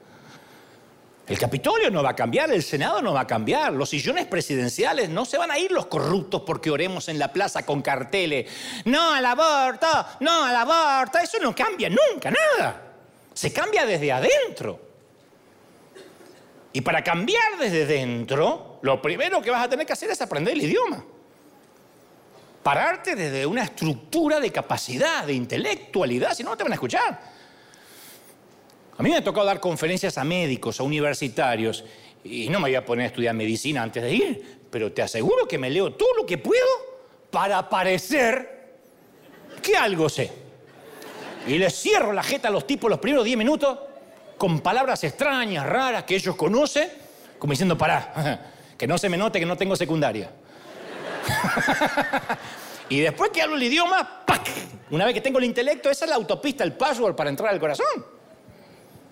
El Capitolio no va a cambiar, el Senado no va a cambiar, los sillones presidenciales no se van a ir los corruptos porque oremos en la plaza con carteles. No al aborto, no al aborto, eso no cambia nunca, nada. Se cambia desde adentro. Y para cambiar desde dentro, lo primero que vas a tener que hacer es aprender el idioma. Pararte desde una estructura de capacidad, de intelectualidad, si no, no te van a escuchar. A mí me ha tocado dar conferencias a médicos, a universitarios, y no me voy a poner a estudiar medicina antes de ir, pero te aseguro que me leo todo lo que puedo para parecer que algo sé. Y les cierro la jeta a los tipos los primeros 10 minutos con palabras extrañas, raras, que ellos conocen, como diciendo, pará, que no se me note que no tengo secundaria. y después que hablo el idioma, ¡pac! Una vez que tengo el intelecto, esa es la autopista, el password para entrar al corazón.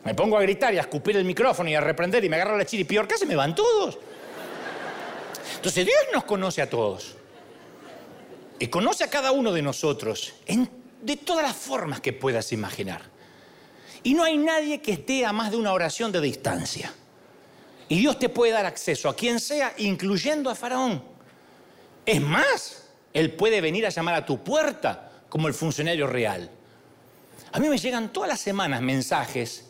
Me pongo a gritar y a escupir el micrófono y a reprender y me agarro la chiripiorca, se me van todos. Entonces Dios nos conoce a todos. Y conoce a cada uno de nosotros de todas las formas que puedas imaginar. Y no hay nadie que esté a más de una oración de distancia. Y Dios te puede dar acceso a quien sea, incluyendo a Faraón. Es más, Él puede venir a llamar a tu puerta como el funcionario real. A mí me llegan todas las semanas mensajes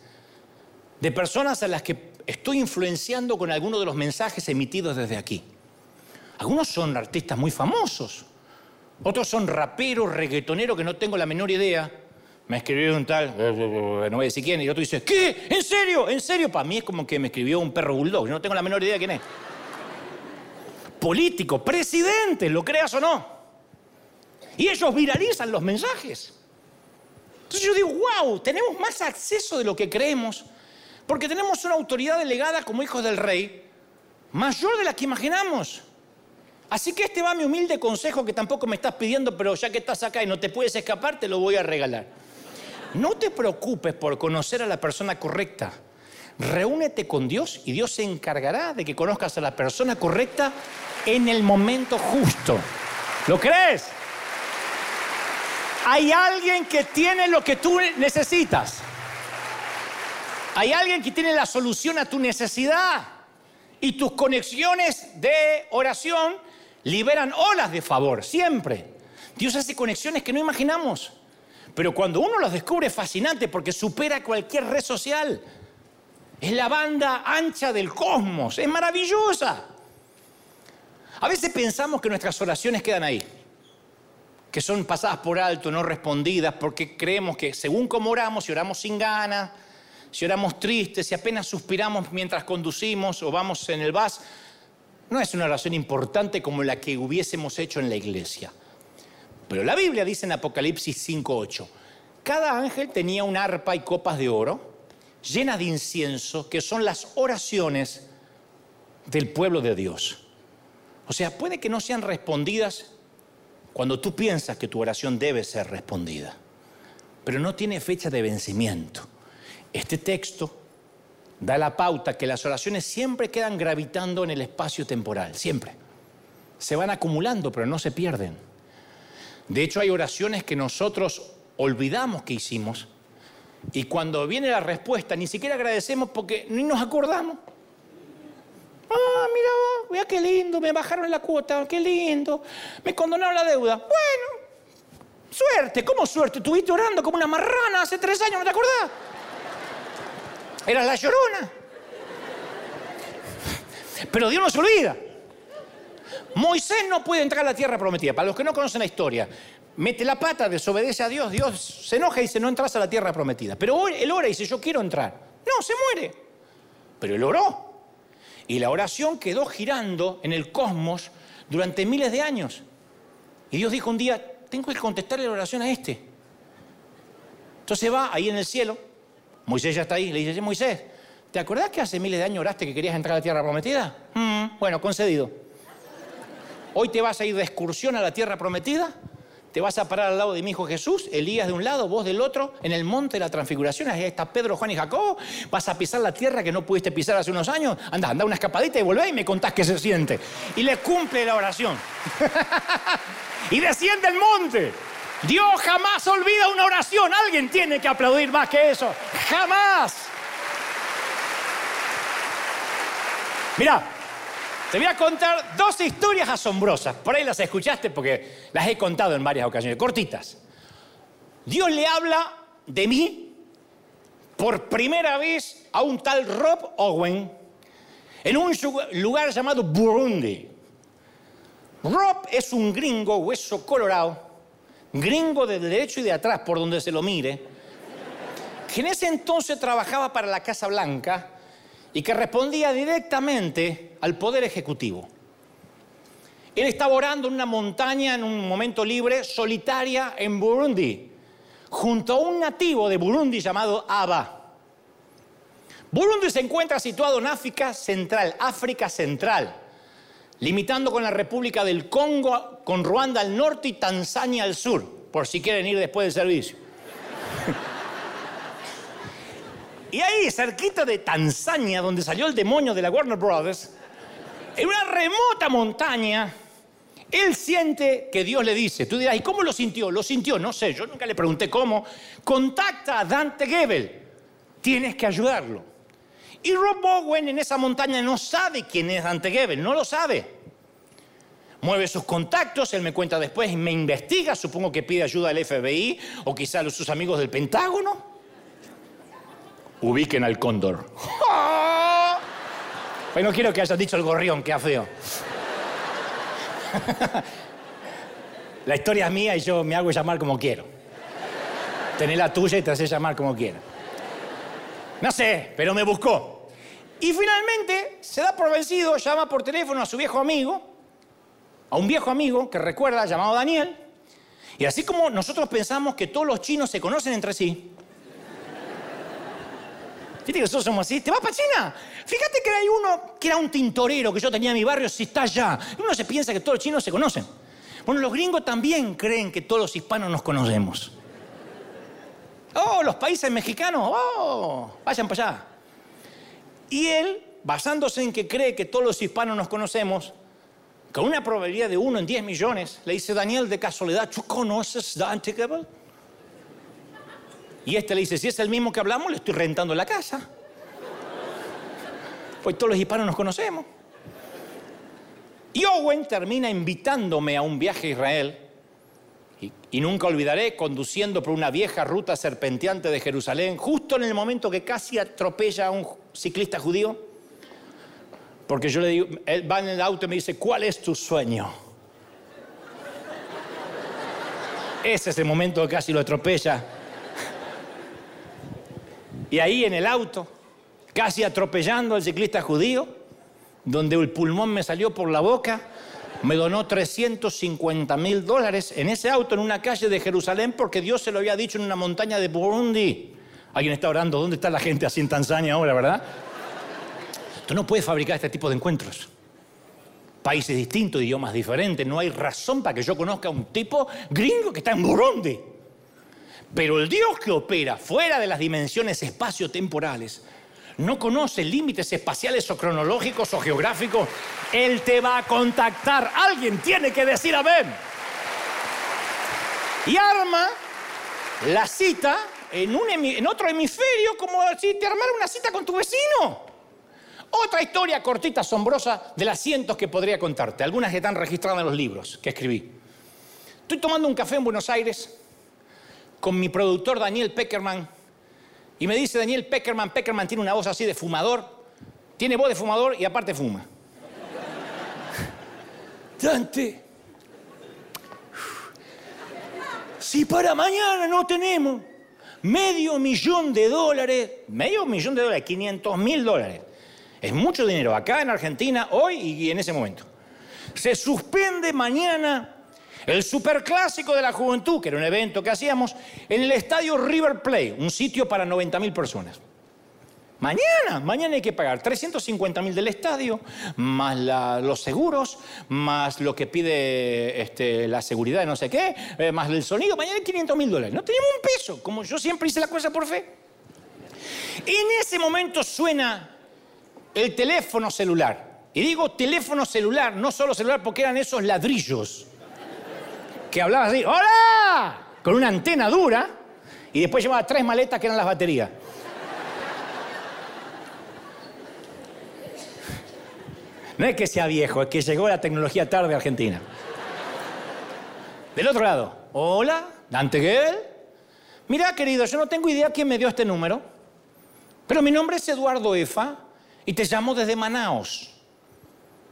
de personas a las que estoy influenciando con algunos de los mensajes emitidos desde aquí. Algunos son artistas muy famosos, otros son raperos, reggaetoneros que no tengo la menor idea. Me escribió un tal, no voy a decir quién, y otro dice, ¿qué? ¿En serio? ¿En serio? Para mí es como que me escribió un perro bulldog, yo no tengo la menor idea de quién es. Político, presidente, lo creas o no. Y ellos viralizan los mensajes. Entonces yo digo, wow, tenemos más acceso de lo que creemos porque tenemos una autoridad delegada como hijos del rey mayor de la que imaginamos. Así que este va mi humilde consejo que tampoco me estás pidiendo, pero ya que estás acá y no te puedes escapar, te lo voy a regalar. No te preocupes por conocer a la persona correcta. Reúnete con Dios y Dios se encargará de que conozcas a la persona correcta en el momento justo. ¿Lo crees? Hay alguien que tiene lo que tú necesitas. Hay alguien que tiene la solución a tu necesidad. Y tus conexiones de oración liberan olas de favor, siempre. Dios hace conexiones que no imaginamos. Pero cuando uno las descubre es fascinante porque supera cualquier red social. Es la banda ancha del cosmos, es maravillosa. A veces pensamos que nuestras oraciones quedan ahí, que son pasadas por alto, no respondidas, porque creemos que según como oramos, y oramos sin ganas, si oramos tristes, si apenas suspiramos mientras conducimos o vamos en el bus, no es una oración importante como la que hubiésemos hecho en la iglesia. Pero la Biblia dice en Apocalipsis 5.8, cada ángel tenía un arpa y copas de oro llenas de incienso, que son las oraciones del pueblo de Dios. O sea, puede que no sean respondidas cuando tú piensas que tu oración debe ser respondida, pero no tiene fecha de vencimiento. Este texto da la pauta que las oraciones siempre quedan gravitando en el espacio temporal, siempre. Se van acumulando, pero no se pierden. De hecho, hay oraciones que nosotros olvidamos que hicimos y cuando viene la respuesta ni siquiera agradecemos porque ni nos acordamos. Ah, mira vos, mira qué lindo, me bajaron la cuota, qué lindo, me condonaron la deuda. Bueno, suerte, ¿cómo suerte? Estuviste orando como una marrana hace tres años, ¿no te acordás? Era la llorona. Pero Dios no se olvida. Moisés no puede entrar a la tierra prometida. Para los que no conocen la historia, mete la pata, desobedece a Dios, Dios se enoja y dice, no entras a la tierra prometida. Pero él ora y dice, yo quiero entrar. No, se muere. Pero él oró. Y la oración quedó girando en el cosmos durante miles de años. Y Dios dijo un día, tengo que contestarle la oración a este. Entonces va ahí en el cielo, Moisés ya está ahí, le dice, Moisés, ¿te acordás que hace miles de años oraste que querías entrar a la tierra prometida? Mm, bueno, concedido. Hoy te vas a ir de excursión a la tierra prometida te vas a parar al lado de mi hijo Jesús, Elías de un lado, vos del otro, en el monte de la transfiguración, ahí está Pedro, Juan y Jacob, vas a pisar la tierra que no pudiste pisar hace unos años, anda, anda una escapadita y volvé y me contás qué se siente. Y le cumple la oración. y desciende el monte. Dios jamás olvida una oración. Alguien tiene que aplaudir más que eso. Jamás. Mira, te voy a contar dos historias asombrosas. Por ahí las escuchaste porque las he contado en varias ocasiones, cortitas. Dios le habla de mí por primera vez a un tal Rob Owen en un lugar llamado Burundi. Rob es un gringo, hueso colorado, gringo de derecho y de atrás, por donde se lo mire, que en ese entonces trabajaba para la Casa Blanca y que respondía directamente al poder ejecutivo. Él estaba orando en una montaña en un momento libre, solitaria, en Burundi, junto a un nativo de Burundi llamado Aba. Burundi se encuentra situado en África Central, África Central, limitando con la República del Congo, con Ruanda al norte y Tanzania al sur, por si quieren ir después del servicio. Y ahí, cerquita de Tanzania, donde salió el demonio de la Warner Brothers, en una remota montaña, él siente que Dios le dice. Tú dirás, ¿y cómo lo sintió? Lo sintió, no sé, yo nunca le pregunté cómo. Contacta a Dante Gebel. Tienes que ayudarlo. Y Rob Bowen en esa montaña no sabe quién es Dante Gebel, no lo sabe. Mueve sus contactos, él me cuenta después y me investiga, supongo que pide ayuda al FBI o quizá a sus amigos del Pentágono ubiquen al cóndor. Pues no quiero que hayas dicho el gorrión, que feo. La historia es mía y yo me hago llamar como quiero. Tené la tuya y te haces llamar como quiera. No sé, pero me buscó. Y finalmente se da por vencido, llama por teléfono a su viejo amigo, a un viejo amigo que recuerda, llamado Daniel. Y así como nosotros pensamos que todos los chinos se conocen entre sí, Fíjate que nosotros somos así. ¿Te vas para China? Fíjate que hay uno que era un tintorero que yo tenía en mi barrio, si está allá. uno se piensa que todos los chinos se conocen. Bueno, los gringos también creen que todos los hispanos nos conocemos. Oh, los países mexicanos, oh, vayan para allá. Y él, basándose en que cree que todos los hispanos nos conocemos, con una probabilidad de uno en 10 millones, le dice, Daniel, de casualidad, ¿tú conoces Dante Gebel? Y este le dice, si es el mismo que hablamos, le estoy rentando la casa. Pues todos los hispanos nos conocemos. Y Owen termina invitándome a un viaje a Israel. Y, nunca olvidaré conduciendo por una vieja ruta serpenteante de Jerusalén, justo en el momento que casi atropella a un ciclista judío. Porque yo le digo, él va en el auto y me dice, ¿cuál es tu sueño? Ese es el momento que casi lo atropella. Y ahí en el auto, casi atropellando al ciclista judío, donde el pulmón me salió por la boca, me donó 350 mil dólares en ese auto en una calle de Jerusalén porque Dios se lo había dicho en una montaña de Burundi. Alguien está orando, ¿dónde está la gente así en Tanzania ahora, verdad? Tú no puedes fabricar este tipo de encuentros. Países distintos, idiomas diferentes, no hay razón para que yo conozca a un tipo gringo que está en Burundi. Pero el Dios que opera fuera de las dimensiones espacio-temporales no conoce límites espaciales o cronológicos o geográficos, Él te va a contactar. Alguien tiene que decir amén. Y arma la cita en, un en otro hemisferio como si te armara una cita con tu vecino. Otra historia cortita, asombrosa, de las cientos que podría contarte. Algunas que están registradas en los libros que escribí. Estoy tomando un café en Buenos Aires con mi productor Daniel Peckerman y me dice Daniel Peckerman, Peckerman tiene una voz así de fumador, tiene voz de fumador y aparte fuma. Dante, si para mañana no tenemos medio millón de dólares, medio millón de dólares, 500 mil dólares, es mucho dinero acá en Argentina, hoy y en ese momento. Se suspende mañana el superclásico de la juventud, que era un evento que hacíamos, en el estadio River Plate, un sitio para 90.000 personas. Mañana, mañana hay que pagar 350 mil del estadio, más los seguros, más lo que pide este, la seguridad de no sé qué, eh, más el sonido, mañana hay 500 mil dólares. No tenemos un peso, como yo siempre hice la cosa por fe. En ese momento suena el teléfono celular. Y digo teléfono celular, no solo celular porque eran esos ladrillos que hablaba así, ¡Hola! Con una antena dura y después llevaba tres maletas que eran las baterías. No es que sea viejo, es que llegó la tecnología tarde a Argentina. Del otro lado, hola, Dante Guel. Mira, querido, yo no tengo idea quién me dio este número, pero mi nombre es Eduardo Efa y te llamo desde Manaos.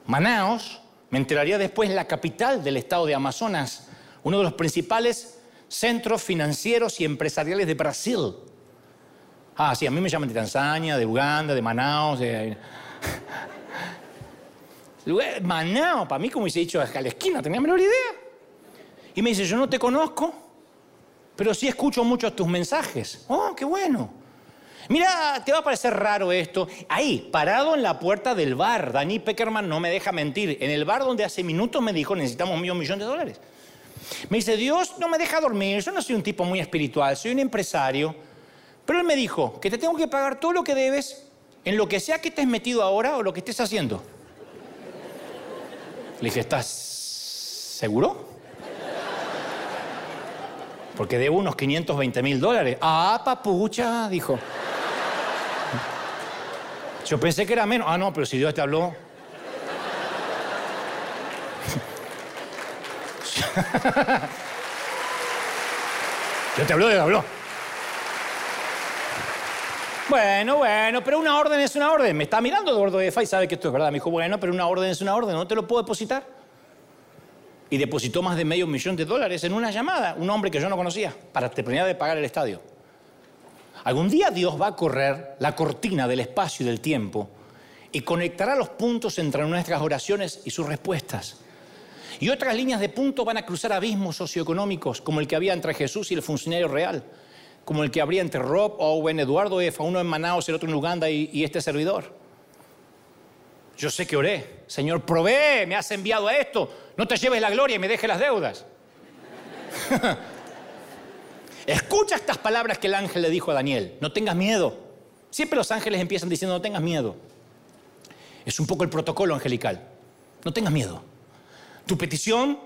Manaos, me enteraría después, la capital del estado de Amazonas, uno de los principales centros financieros y empresariales de Brasil. Ah, sí, a mí me llaman de Tanzania, de Uganda, de Manaus. De... Manaus, para mí, como hubiese dicho, a la esquina, tenía menor idea. Y me dice, yo no te conozco, pero sí escucho muchos tus mensajes. Oh, qué bueno. Mira, te va a parecer raro esto. Ahí, parado en la puerta del bar, Dani Peckerman no me deja mentir. En el bar donde hace minutos me dijo, necesitamos un millón de dólares. Me dice, Dios no me deja dormir, yo no soy un tipo muy espiritual, soy un empresario. Pero él me dijo que te tengo que pagar todo lo que debes en lo que sea que estés metido ahora o lo que estés haciendo. Le dije, ¿estás seguro? Porque debo unos 520 mil dólares. Ah, papucha, dijo. Yo pensé que era menos. Ah, no, pero si Dios te habló. Yo te habló de habló. Bueno, bueno, pero una orden es una orden. Me está mirando Eduardo de y sabe que esto es verdad. Me dijo, bueno, pero una orden es una orden, no te lo puedo depositar. Y depositó más de medio millón de dólares en una llamada, un hombre que yo no conocía, para terminar de pagar el estadio. Algún día Dios va a correr la cortina del espacio y del tiempo y conectará los puntos entre nuestras oraciones y sus respuestas. Y otras líneas de punto van a cruzar abismos socioeconómicos, como el que había entre Jesús y el funcionario real, como el que habría entre Rob, Owen, Eduardo Efa, uno en Manaus, el otro en Uganda y, este servidor. Yo sé que oré, Señor, provee, me has enviado a esto, no te lleves la gloria y me dejes las deudas. Escucha estas palabras que el ángel le dijo a Daniel, no tengas miedo. Siempre los ángeles empiezan diciendo, no tengas miedo. Es un poco el protocolo angelical. No tengas miedo. Tu petición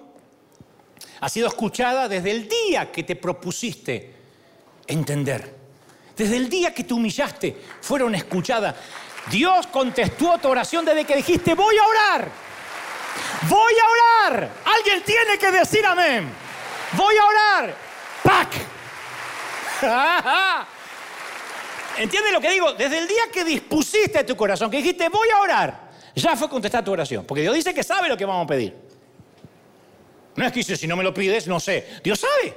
ha sido escuchada desde el día que te propusiste entender. Desde el día que te humillaste, fueron escuchadas. Dios contestó tu oración desde que dijiste, voy a orar. Voy a orar. Alguien tiene que decir amén. Voy a orar. ¡Pac! ¿Entiendes lo que digo? Desde el día que dispusiste tu corazón, que dijiste, voy a orar, ya fue contestada tu oración. Porque Dios dice que sabe lo que vamos a pedir. No es que dice, si no me lo pides, no sé. Dios sabe.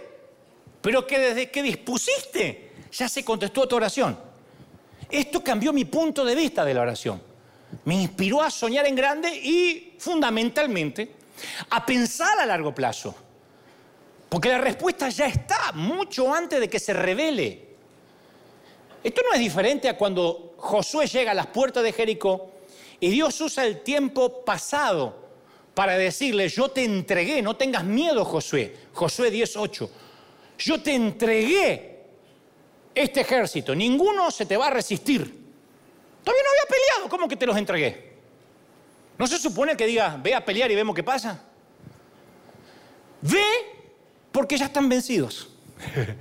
Pero que desde que dispusiste, ya se contestó tu oración. Esto cambió mi punto de vista de la oración. Me inspiró a soñar en grande y fundamentalmente a pensar a largo plazo. Porque la respuesta ya está mucho antes de que se revele. Esto no es diferente a cuando Josué llega a las puertas de Jericó y Dios usa el tiempo pasado para decirle, yo te entregué, no tengas miedo Josué. Josué 18. Yo te entregué este ejército, ninguno se te va a resistir. Todavía no había peleado, ¿cómo que te los entregué? ¿No se supone que diga, ve a pelear y vemos qué pasa? Ve porque ya están vencidos.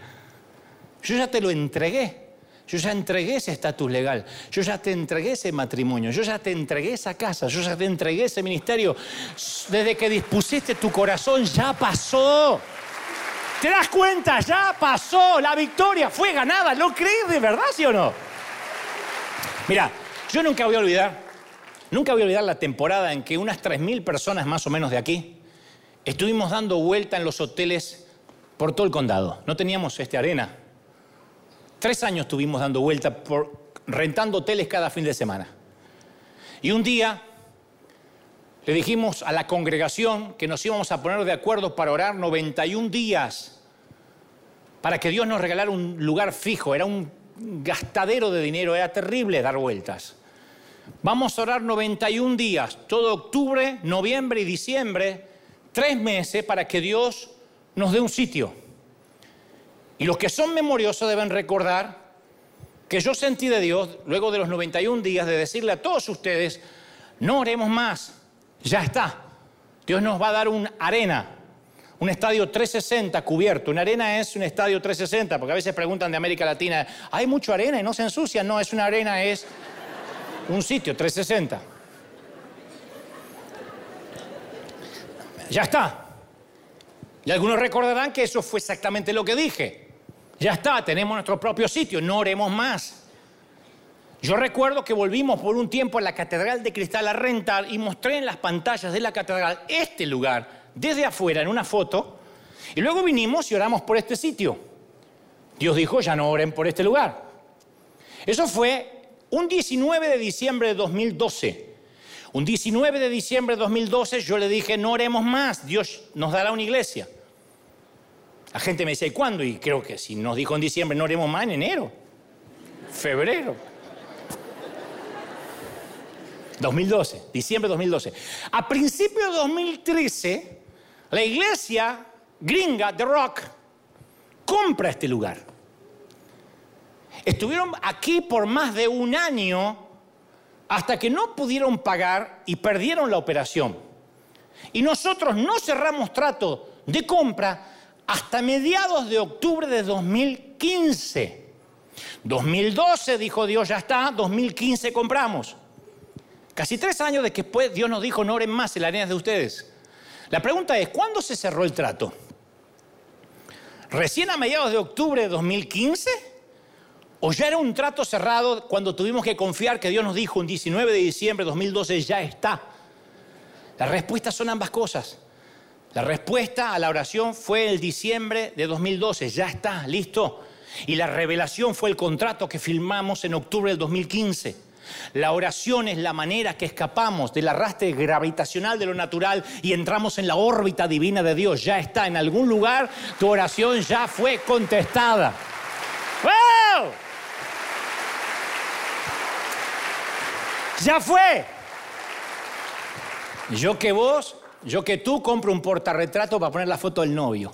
Yo ya te lo entregué. Yo ya entregué ese estatus legal, yo ya te entregué ese matrimonio, yo ya te entregué esa casa, yo ya te entregué ese ministerio. Desde que dispusiste tu corazón ya pasó. ¿Te das cuenta? Ya pasó, la victoria fue ganada. ¿Lo crees de verdad, sí o no? Mira, yo nunca voy a olvidar, nunca voy a olvidar la temporada en que unas 3.000 personas más o menos de aquí estuvimos dando vuelta en los hoteles por todo el condado. No teníamos este arena, Tres años estuvimos dando vuelta por, rentando hoteles cada fin de semana. Y un día le dijimos a la congregación que nos íbamos a poner de acuerdo para orar 91 días, para que Dios nos regalara un lugar fijo. Era un gastadero de dinero, era terrible dar vueltas. Vamos a orar 91 días, todo octubre, noviembre y diciembre, tres meses para que Dios nos dé un sitio. Y los que son memoriosos deben recordar que yo sentí de Dios, luego de los 91 días, de decirle a todos ustedes, no oremos más, ya está. Dios nos va a dar una arena, un estadio 360 cubierto. Una arena es un estadio 360, porque a veces preguntan de América Latina, ¿hay mucha arena y no se ensucia? No, es una arena, es un sitio 360. Ya está. Y algunos recordarán que eso fue exactamente lo que dije. Ya está, tenemos nuestro propio sitio, no oremos más. Yo recuerdo que volvimos por un tiempo a la Catedral de Cristal a rentar y mostré en las pantallas de la catedral este lugar desde afuera en una foto y luego vinimos y oramos por este sitio. Dios dijo, ya no oren por este lugar. Eso fue un 19 de diciembre de 2012. Un 19 de diciembre de 2012 yo le dije, no oremos más, Dios nos dará una iglesia. La gente me dice, ¿y cuándo? Y creo que si nos dijo en diciembre, no haremos más en enero, febrero. 2012, diciembre de 2012. A principios de 2013, la iglesia gringa The Rock compra este lugar. Estuvieron aquí por más de un año hasta que no pudieron pagar y perdieron la operación. Y nosotros no cerramos trato de compra hasta mediados de octubre de 2015. 2012 dijo Dios, ya está, 2015 compramos. Casi tres años después Dios nos dijo, no oren más en la arena de ustedes. La pregunta es, ¿cuándo se cerró el trato? ¿Recién a mediados de octubre de 2015? ¿O ya era un trato cerrado cuando tuvimos que confiar que Dios nos dijo un 19 de diciembre de 2012 ya está? La respuesta son ambas cosas. La respuesta a la oración fue el diciembre de 2012, ya está, listo. Y la revelación fue el contrato que firmamos en octubre del 2015. La oración es la manera que escapamos del arrastre gravitacional de lo natural y entramos en la órbita divina de Dios. Ya está, en algún lugar tu oración ya fue contestada. ¡Wow! Ya fue. Yo que vos yo que tú compro un portarretrato para poner la foto del novio.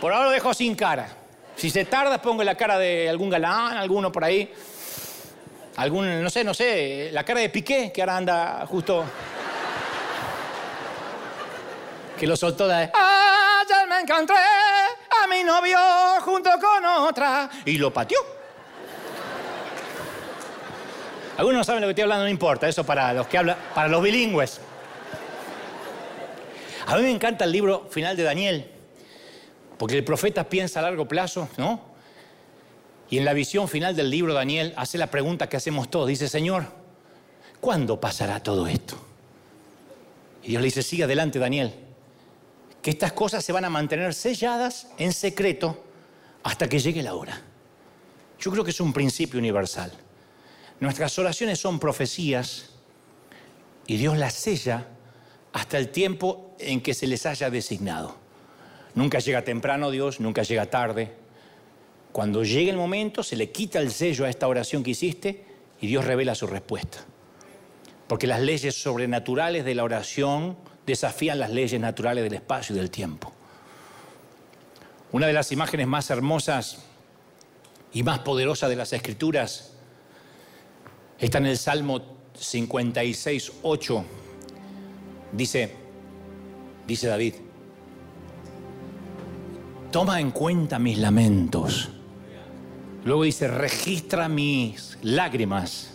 Por ahora lo dejo sin cara. Si se tarda, pongo la cara de algún galán, alguno por ahí. Algún, no sé, no sé, la cara de Piqué, que ahora anda justo. Que lo soltó de. Ya me encontré a mi novio junto con otra. Y lo pateó. Algunos no saben lo que estoy hablando, no importa, eso para los que hablan, para los bilingües. A mí me encanta el libro final de Daniel, porque el profeta piensa a largo plazo, ¿no? Y en la visión final del libro Daniel hace la pregunta que hacemos todos, dice, Señor, ¿cuándo pasará todo esto? Y Dios le dice, sigue adelante Daniel, que estas cosas se van a mantener selladas en secreto hasta que llegue la hora. Yo creo que es un principio universal. Nuestras oraciones son profecías y Dios las sella hasta el tiempo en que se les haya designado. Nunca llega temprano Dios, nunca llega tarde. Cuando llegue el momento, se le quita el sello a esta oración que hiciste y Dios revela su respuesta. Porque las leyes sobrenaturales de la oración desafían las leyes naturales del espacio y del tiempo. Una de las imágenes más hermosas y más poderosas de las Escrituras está en el Salmo 56, 8. Dice, dice David, toma en cuenta mis lamentos. Luego dice, registra mis lágrimas,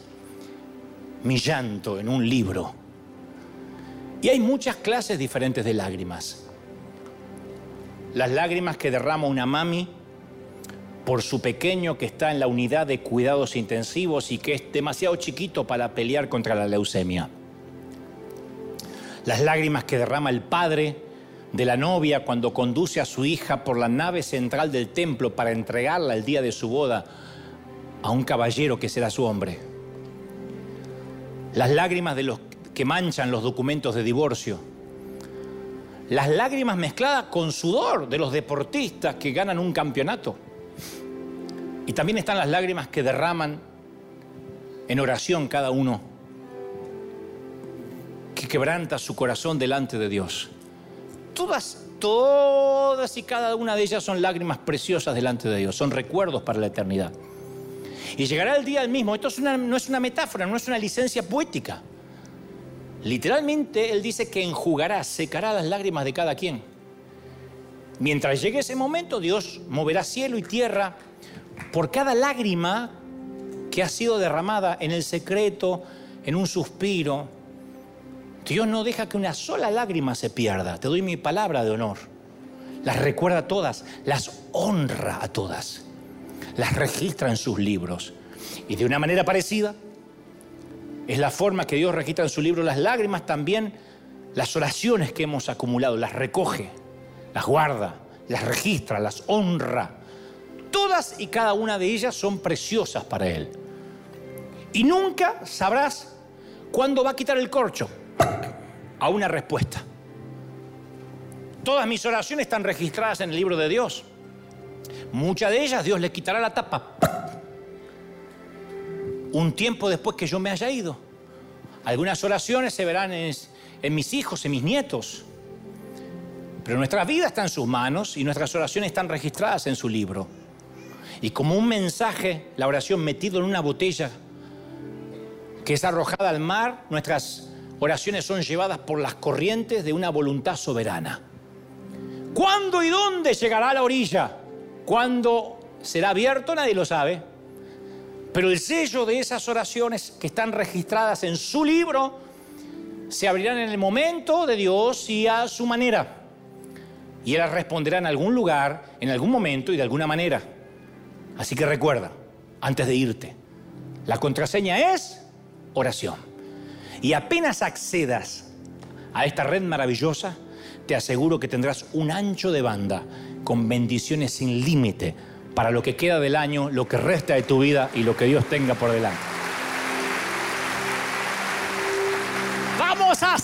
mi llanto en un libro. Y hay muchas clases diferentes de lágrimas. Las lágrimas que derrama una mami por su pequeño que está en la unidad de cuidados intensivos y que es demasiado chiquito para pelear contra la leucemia. Las lágrimas que derrama el padre de la novia cuando conduce a su hija por la nave central del templo para entregarla el día de su boda a un caballero que será su hombre. Las lágrimas de los que manchan los documentos de divorcio. Las lágrimas mezcladas con sudor de los deportistas que ganan un campeonato. Y también están las lágrimas que derraman en oración cada uno, que quebranta su corazón delante de Dios todas, todas y cada una de ellas son lágrimas preciosas delante de Dios, son recuerdos para la eternidad. Y llegará el día del mismo, esto no es una metáfora, no es una licencia poética. Literalmente Él dice que enjugará, secará las lágrimas de cada quien. Mientras llegue ese momento, Dios moverá cielo y tierra por cada lágrima que ha sido derramada en el secreto, en un suspiro, Dios no deja que una sola lágrima se pierda. Te doy mi palabra de honor. Las recuerda todas, las honra a todas. Las registra en sus libros. Y de una manera parecida, es la forma que Dios registra en su libro las lágrimas también, las oraciones que hemos acumulado, las recoge, las guarda, las registra, las honra. Todas y cada una de ellas son preciosas para Él. Y nunca sabrás cuándo va a quitar el corcho a una respuesta. Todas mis oraciones están registradas en el libro de Dios. Muchas de ellas Dios le quitará la tapa. Un tiempo después que yo me haya ido. Algunas oraciones se verán en, en mis hijos, en mis nietos. Pero nuestra vida está en sus manos y nuestras oraciones están registradas en su libro. Y como un mensaje, la oración metido en una botella que es arrojada al mar, nuestras oraciones son llevadas por las corrientes de una voluntad soberana. ¿Cuándo y dónde llegará a la orilla? ¿Cuándo será abierto? Nadie lo sabe. Pero el sello de esas oraciones que están registradas en su libro se abrirán en el momento de Dios y a su manera. Y Él responderá en algún lugar, en algún momento y de alguna manera. Así que recuerda, antes de irte, la contraseña es oración. Y apenas accedas a esta red maravillosa, te aseguro que tendrás un ancho de banda con bendiciones sin límite para lo que queda del año, lo que resta de tu vida y lo que Dios tenga por delante.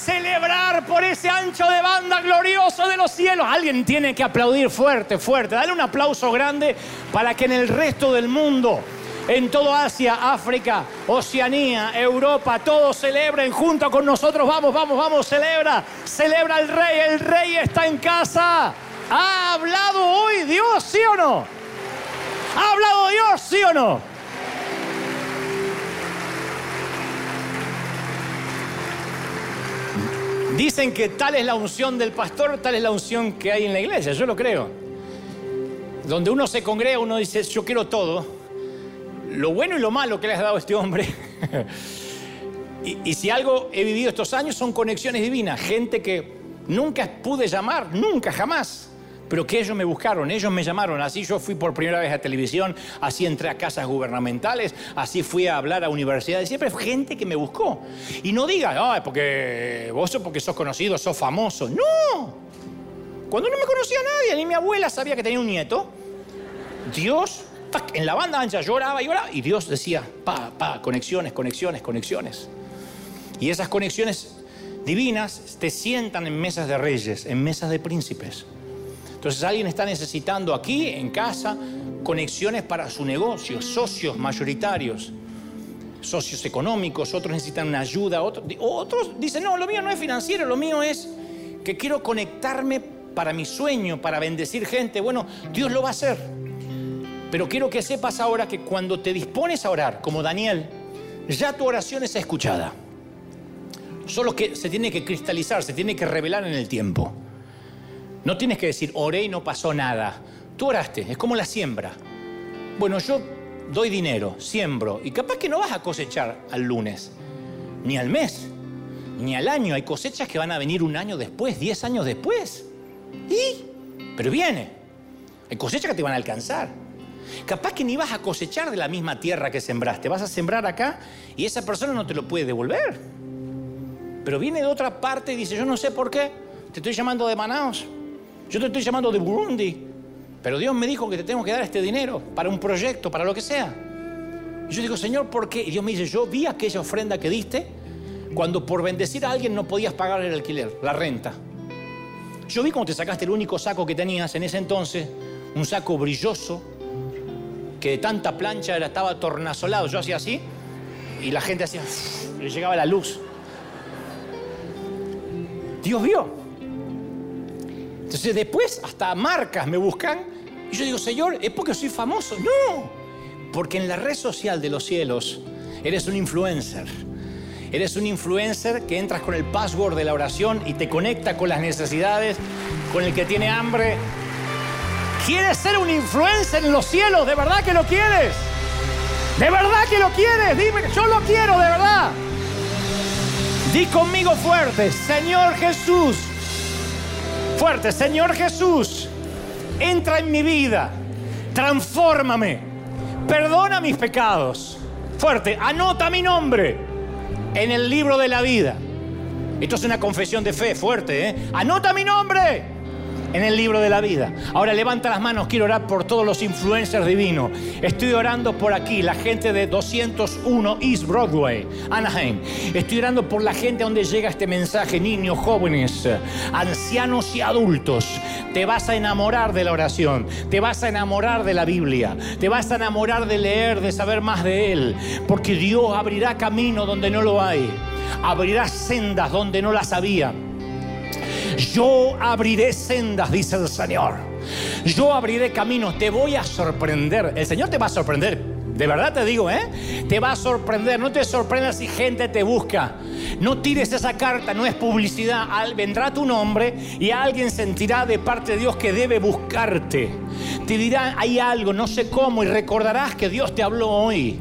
Celebrar por ese ancho de banda glorioso de los cielos. Alguien tiene que aplaudir fuerte, fuerte. Dale un aplauso grande para que en el resto del mundo en todo Asia, África, Oceanía, Europa, todos celebren junto con nosotros. Vamos, vamos, vamos, celebra, celebra el rey, el rey está en casa. ¿Ha hablado hoy Dios, sí o no? ¿Ha hablado Dios, sí o no? Dicen que tal es la unción del pastor, tal es la unción que hay en la iglesia, yo lo creo. Donde uno se congrega, uno dice, yo quiero todo lo bueno y lo malo que le has dado a este hombre. y, si algo he vivido estos años son conexiones divinas, gente que nunca pude llamar, nunca, jamás pero que ellos me buscaron, ellos me llamaron. Así yo fui por primera vez a televisión, así entré a casas gubernamentales, así fui a hablar a universidades. Siempre fue gente que me buscó. Y no diga, no, es porque vos sos porque sos conocido, sos famoso. No. Cuando no me conocía nadie, ni mi abuela sabía que tenía un nieto. Dios, en la banda ancha lloraba y lloraba, y Dios decía, pa, pa, conexiones, conexiones, conexiones. Y esas conexiones divinas te sientan en mesas de reyes, en mesas de príncipes. Entonces alguien está necesitando aquí, en casa, conexiones para su negocio, socios mayoritarios, socios económicos, otros necesitan una ayuda, otros, dicen, no, lo mío no es financiero, lo mío es que quiero conectarme para mi sueño, para bendecir gente. Bueno, Dios lo va a hacer. Pero quiero que sepas ahora que cuando te dispones a orar, como Daniel, ya tu oración es escuchada. Solo que se tiene que cristalizar, se tiene que revelar en el tiempo. No tienes que decir, oré y no pasó nada. Tú oraste, es como la siembra. Bueno, yo doy dinero, siembro, y capaz que no vas a cosechar al lunes, ni al mes, ni al año. Hay cosechas que van a venir un año después, diez años después. ¿Y? Pero viene. Hay cosechas que te van a alcanzar. Capaz que ni vas a cosechar de la misma tierra que sembraste. Vas a sembrar acá y esa persona no te lo puede devolver. Pero viene de otra parte y dice, yo no sé por qué. Te estoy llamando de Manaus. Yo te estoy llamando de Burundi. Pero Dios me dijo que te tengo que dar este dinero para un proyecto, para lo que sea. Y yo digo, Señor, ¿por qué? Y Dios me dice, yo vi aquella ofrenda que diste cuando por bendecir a alguien no podías pagar el alquiler, la renta. Yo vi cómo te sacaste el único saco que tenías en ese entonces, un saco brilloso, que de tanta plancha era, estaba tornasolado. Yo hacía así y la gente hacía, le llegaba la luz. Dios vio. Entonces después hasta marcas me buscan y yo digo, Señor, ¿es porque soy famoso? No, porque en la red social de los cielos eres un influencer. Eres un influencer que entras con el password de la oración y te conecta con las necesidades, con el que tiene hambre. ¿Quieres ser un influencer en los cielos? ¿De verdad que lo quieres? ¿De verdad que lo quieres? Dime, yo lo quiero, de verdad. Di conmigo fuerte, Señor Jesús. Fuerte, Señor Jesús. Entra en mi vida. Transfórmame. Perdona mis pecados. Fuerte, anota mi nombre en el libro de la vida. Esto es una confesión de fe fuerte, ¿eh? Anota mi nombre en el libro de la vida. Ahora levanta las manos, quiero orar por todos los influencers divinos. Estoy orando por aquí, la gente de 201 East Broadway, Anaheim. Estoy orando por la gente donde llega este mensaje, niños, jóvenes, ancianos y adultos. Te vas a enamorar de la oración, te vas a enamorar de la Biblia, te vas a enamorar de leer, de saber más de Él, porque Dios abrirá camino donde no lo hay, abrirá sendas donde no las había. Yo abriré sendas, dice el Señor. Yo abriré caminos, te voy a sorprender. El Señor te va a sorprender. De verdad te digo, ¿eh? Te va a sorprender. No te sorprendas si gente te busca. No tires esa carta, no es publicidad. vendrá tu nombre y alguien sentirá de parte de Dios que debe buscarte. Te dirá, hay algo, no sé cómo, y recordarás que Dios te habló hoy.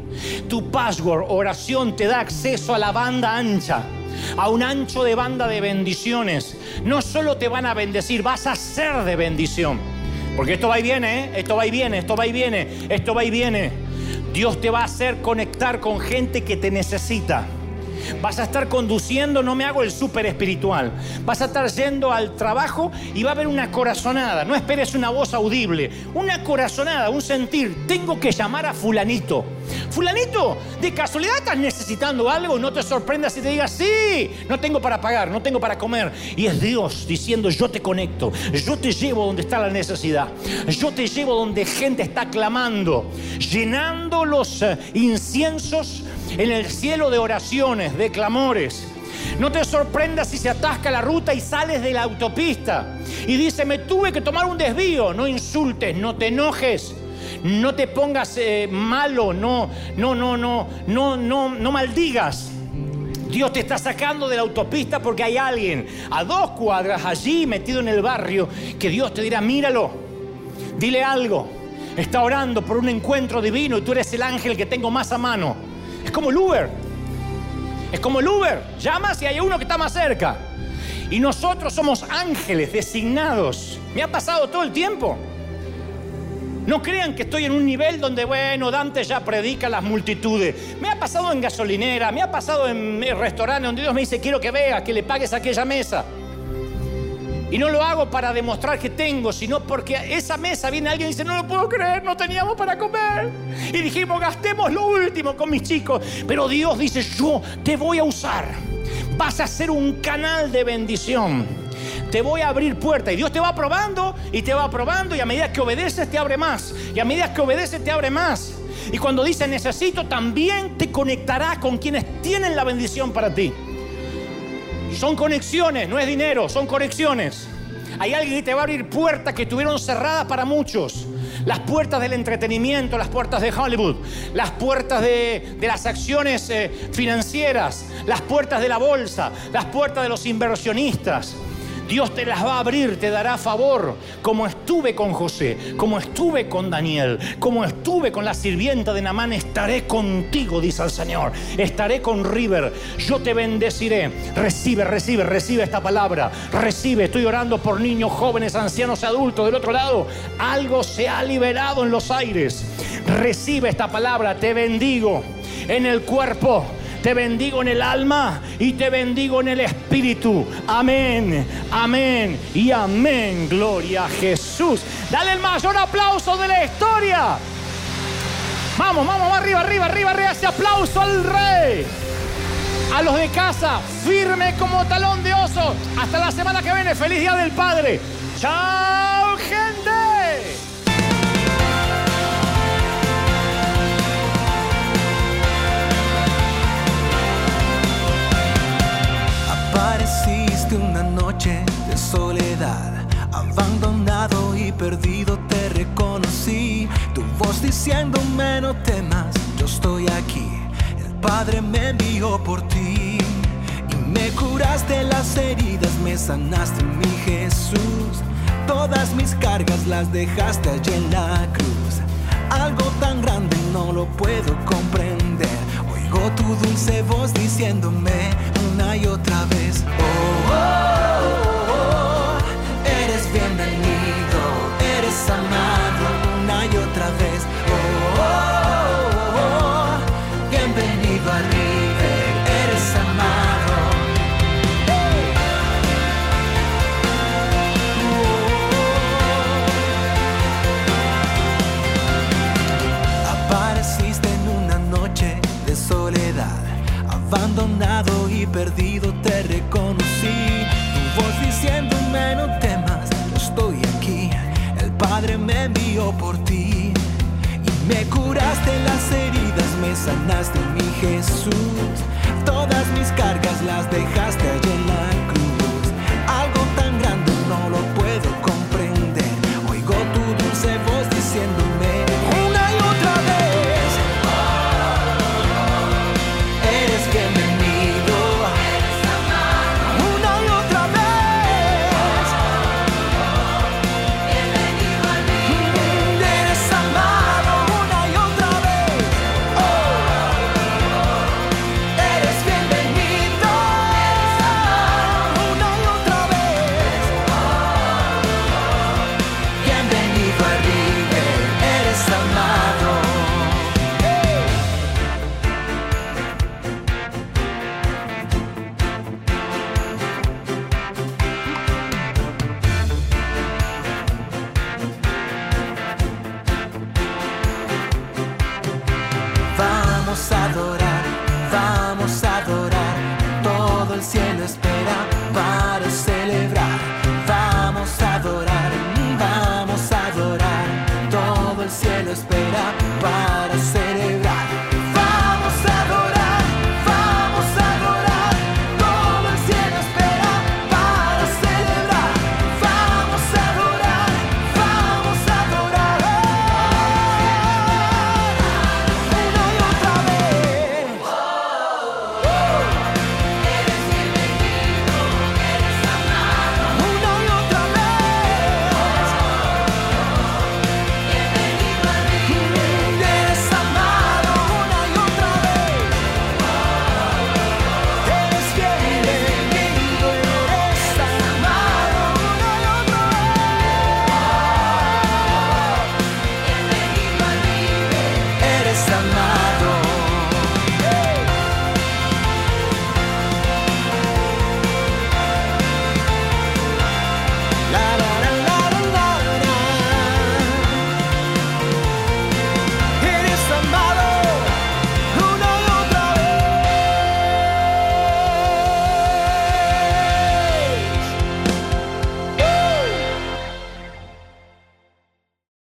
Tu password, oración, te da acceso a la banda ancha a un ancho de banda de bendiciones. No solo te van a bendecir, vas a ser de bendición. Porque esto va y viene, ¿eh? esto va y viene, esto va y viene, esto va y viene. Dios te va a hacer conectar con gente que te necesita. Vas a estar conduciendo, no me hago el súper espiritual. Vas a estar yendo al trabajo y va a haber una corazonada. No esperes una voz audible. Una corazonada, un sentir. Tengo que llamar a fulanito. Fulanito, ¿de casualidad estás necesitando algo? No te sorprendas si te digas, sí, no tengo para pagar, no tengo para comer. Y es Dios diciendo, yo te conecto, yo te llevo donde está la necesidad. Yo te llevo donde gente está clamando, llenando los eh, inciensos en el cielo de oraciones, de clamores. No te sorprendas si se atasca la ruta y sales de la autopista y dice, me tuve que tomar un desvío. No insultes, no te enojes, no te pongas eh, malo, no, no, no, no, no, no, no maldigas. Dios te está sacando de la autopista porque hay alguien a dos cuadras allí metido en el barrio que Dios te dirá, míralo, dile algo. Está orando por un encuentro divino y tú eres el ángel que tengo más a mano. Es como el Uber. Es como el Uber. Llamas y hay uno que está más cerca. Y nosotros somos ángeles designados. Me ha pasado todo el tiempo. No crean que estoy en un nivel donde, bueno, Dante ya predica a las multitudes. Me ha pasado en gasolinera, me ha pasado en restaurante donde Dios me dice, quiero que veas, que le pagues aquella mesa. Y no lo hago para demostrar que tengo, sino porque a esa mesa viene alguien y dice, no lo puedo creer, no teníamos para comer. Y dijimos, gastemos lo último con mis chicos. Pero Dios dice, yo te voy a usar. Vas a ser un canal de bendición. Te voy a abrir puertas. Y Dios te va probando y te va probando. Y a medida que obedeces te abre más. Y a medida que obedeces te abre más. Y cuando dice necesito, también te conectará con quienes tienen la bendición para ti. Son conexiones, no es dinero, son conexiones. Hay alguien que te va a abrir puertas que estuvieron cerradas para muchos. Las puertas del entretenimiento, las puertas de Hollywood, las puertas de, las acciones eh, financieras, las puertas de la bolsa, las puertas de los inversionistas. Dios te las va a abrir, te dará favor, como estuve con José, como estuve con Daniel, como estuve con la sirvienta de Namán, estaré contigo, dice el Señor. Estaré con River, yo te bendeciré. Recibe, recibe, recibe esta palabra. Recibe, estoy orando por niños, jóvenes, ancianos, adultos. Del otro lado, algo se ha liberado en los aires. Recibe esta palabra, te bendigo en el cuerpo te bendigo en el alma y te bendigo en el espíritu. Amén, amén y amén. Gloria a Jesús. Dale el mayor aplauso de la historia. Vamos, vamos, arriba, arriba, arriba, arriba. Ese aplauso al rey. A los de casa, firme como talón de oso. Hasta la semana que viene. Feliz Día del Padre. Chao, gente. Apareciste una noche de soledad, abandonado y perdido te reconocí. Tu voz diciéndome no temas, yo estoy aquí. El Padre me envió por ti y me curaste las heridas, me sanaste mi Jesús. Todas mis cargas las dejaste allí en la cruz. Algo tan grande no lo puedo comprender. Oigo tu dulce voz diciéndome una y otra vez. Oh, oh, oh, perdido te reconocí. Tu voz diciéndome no temas, yo estoy aquí. El Padre me envió por ti y me curaste las heridas, me sanaste mi Jesús. Todas mis cargas las dejaste allí en la cruz.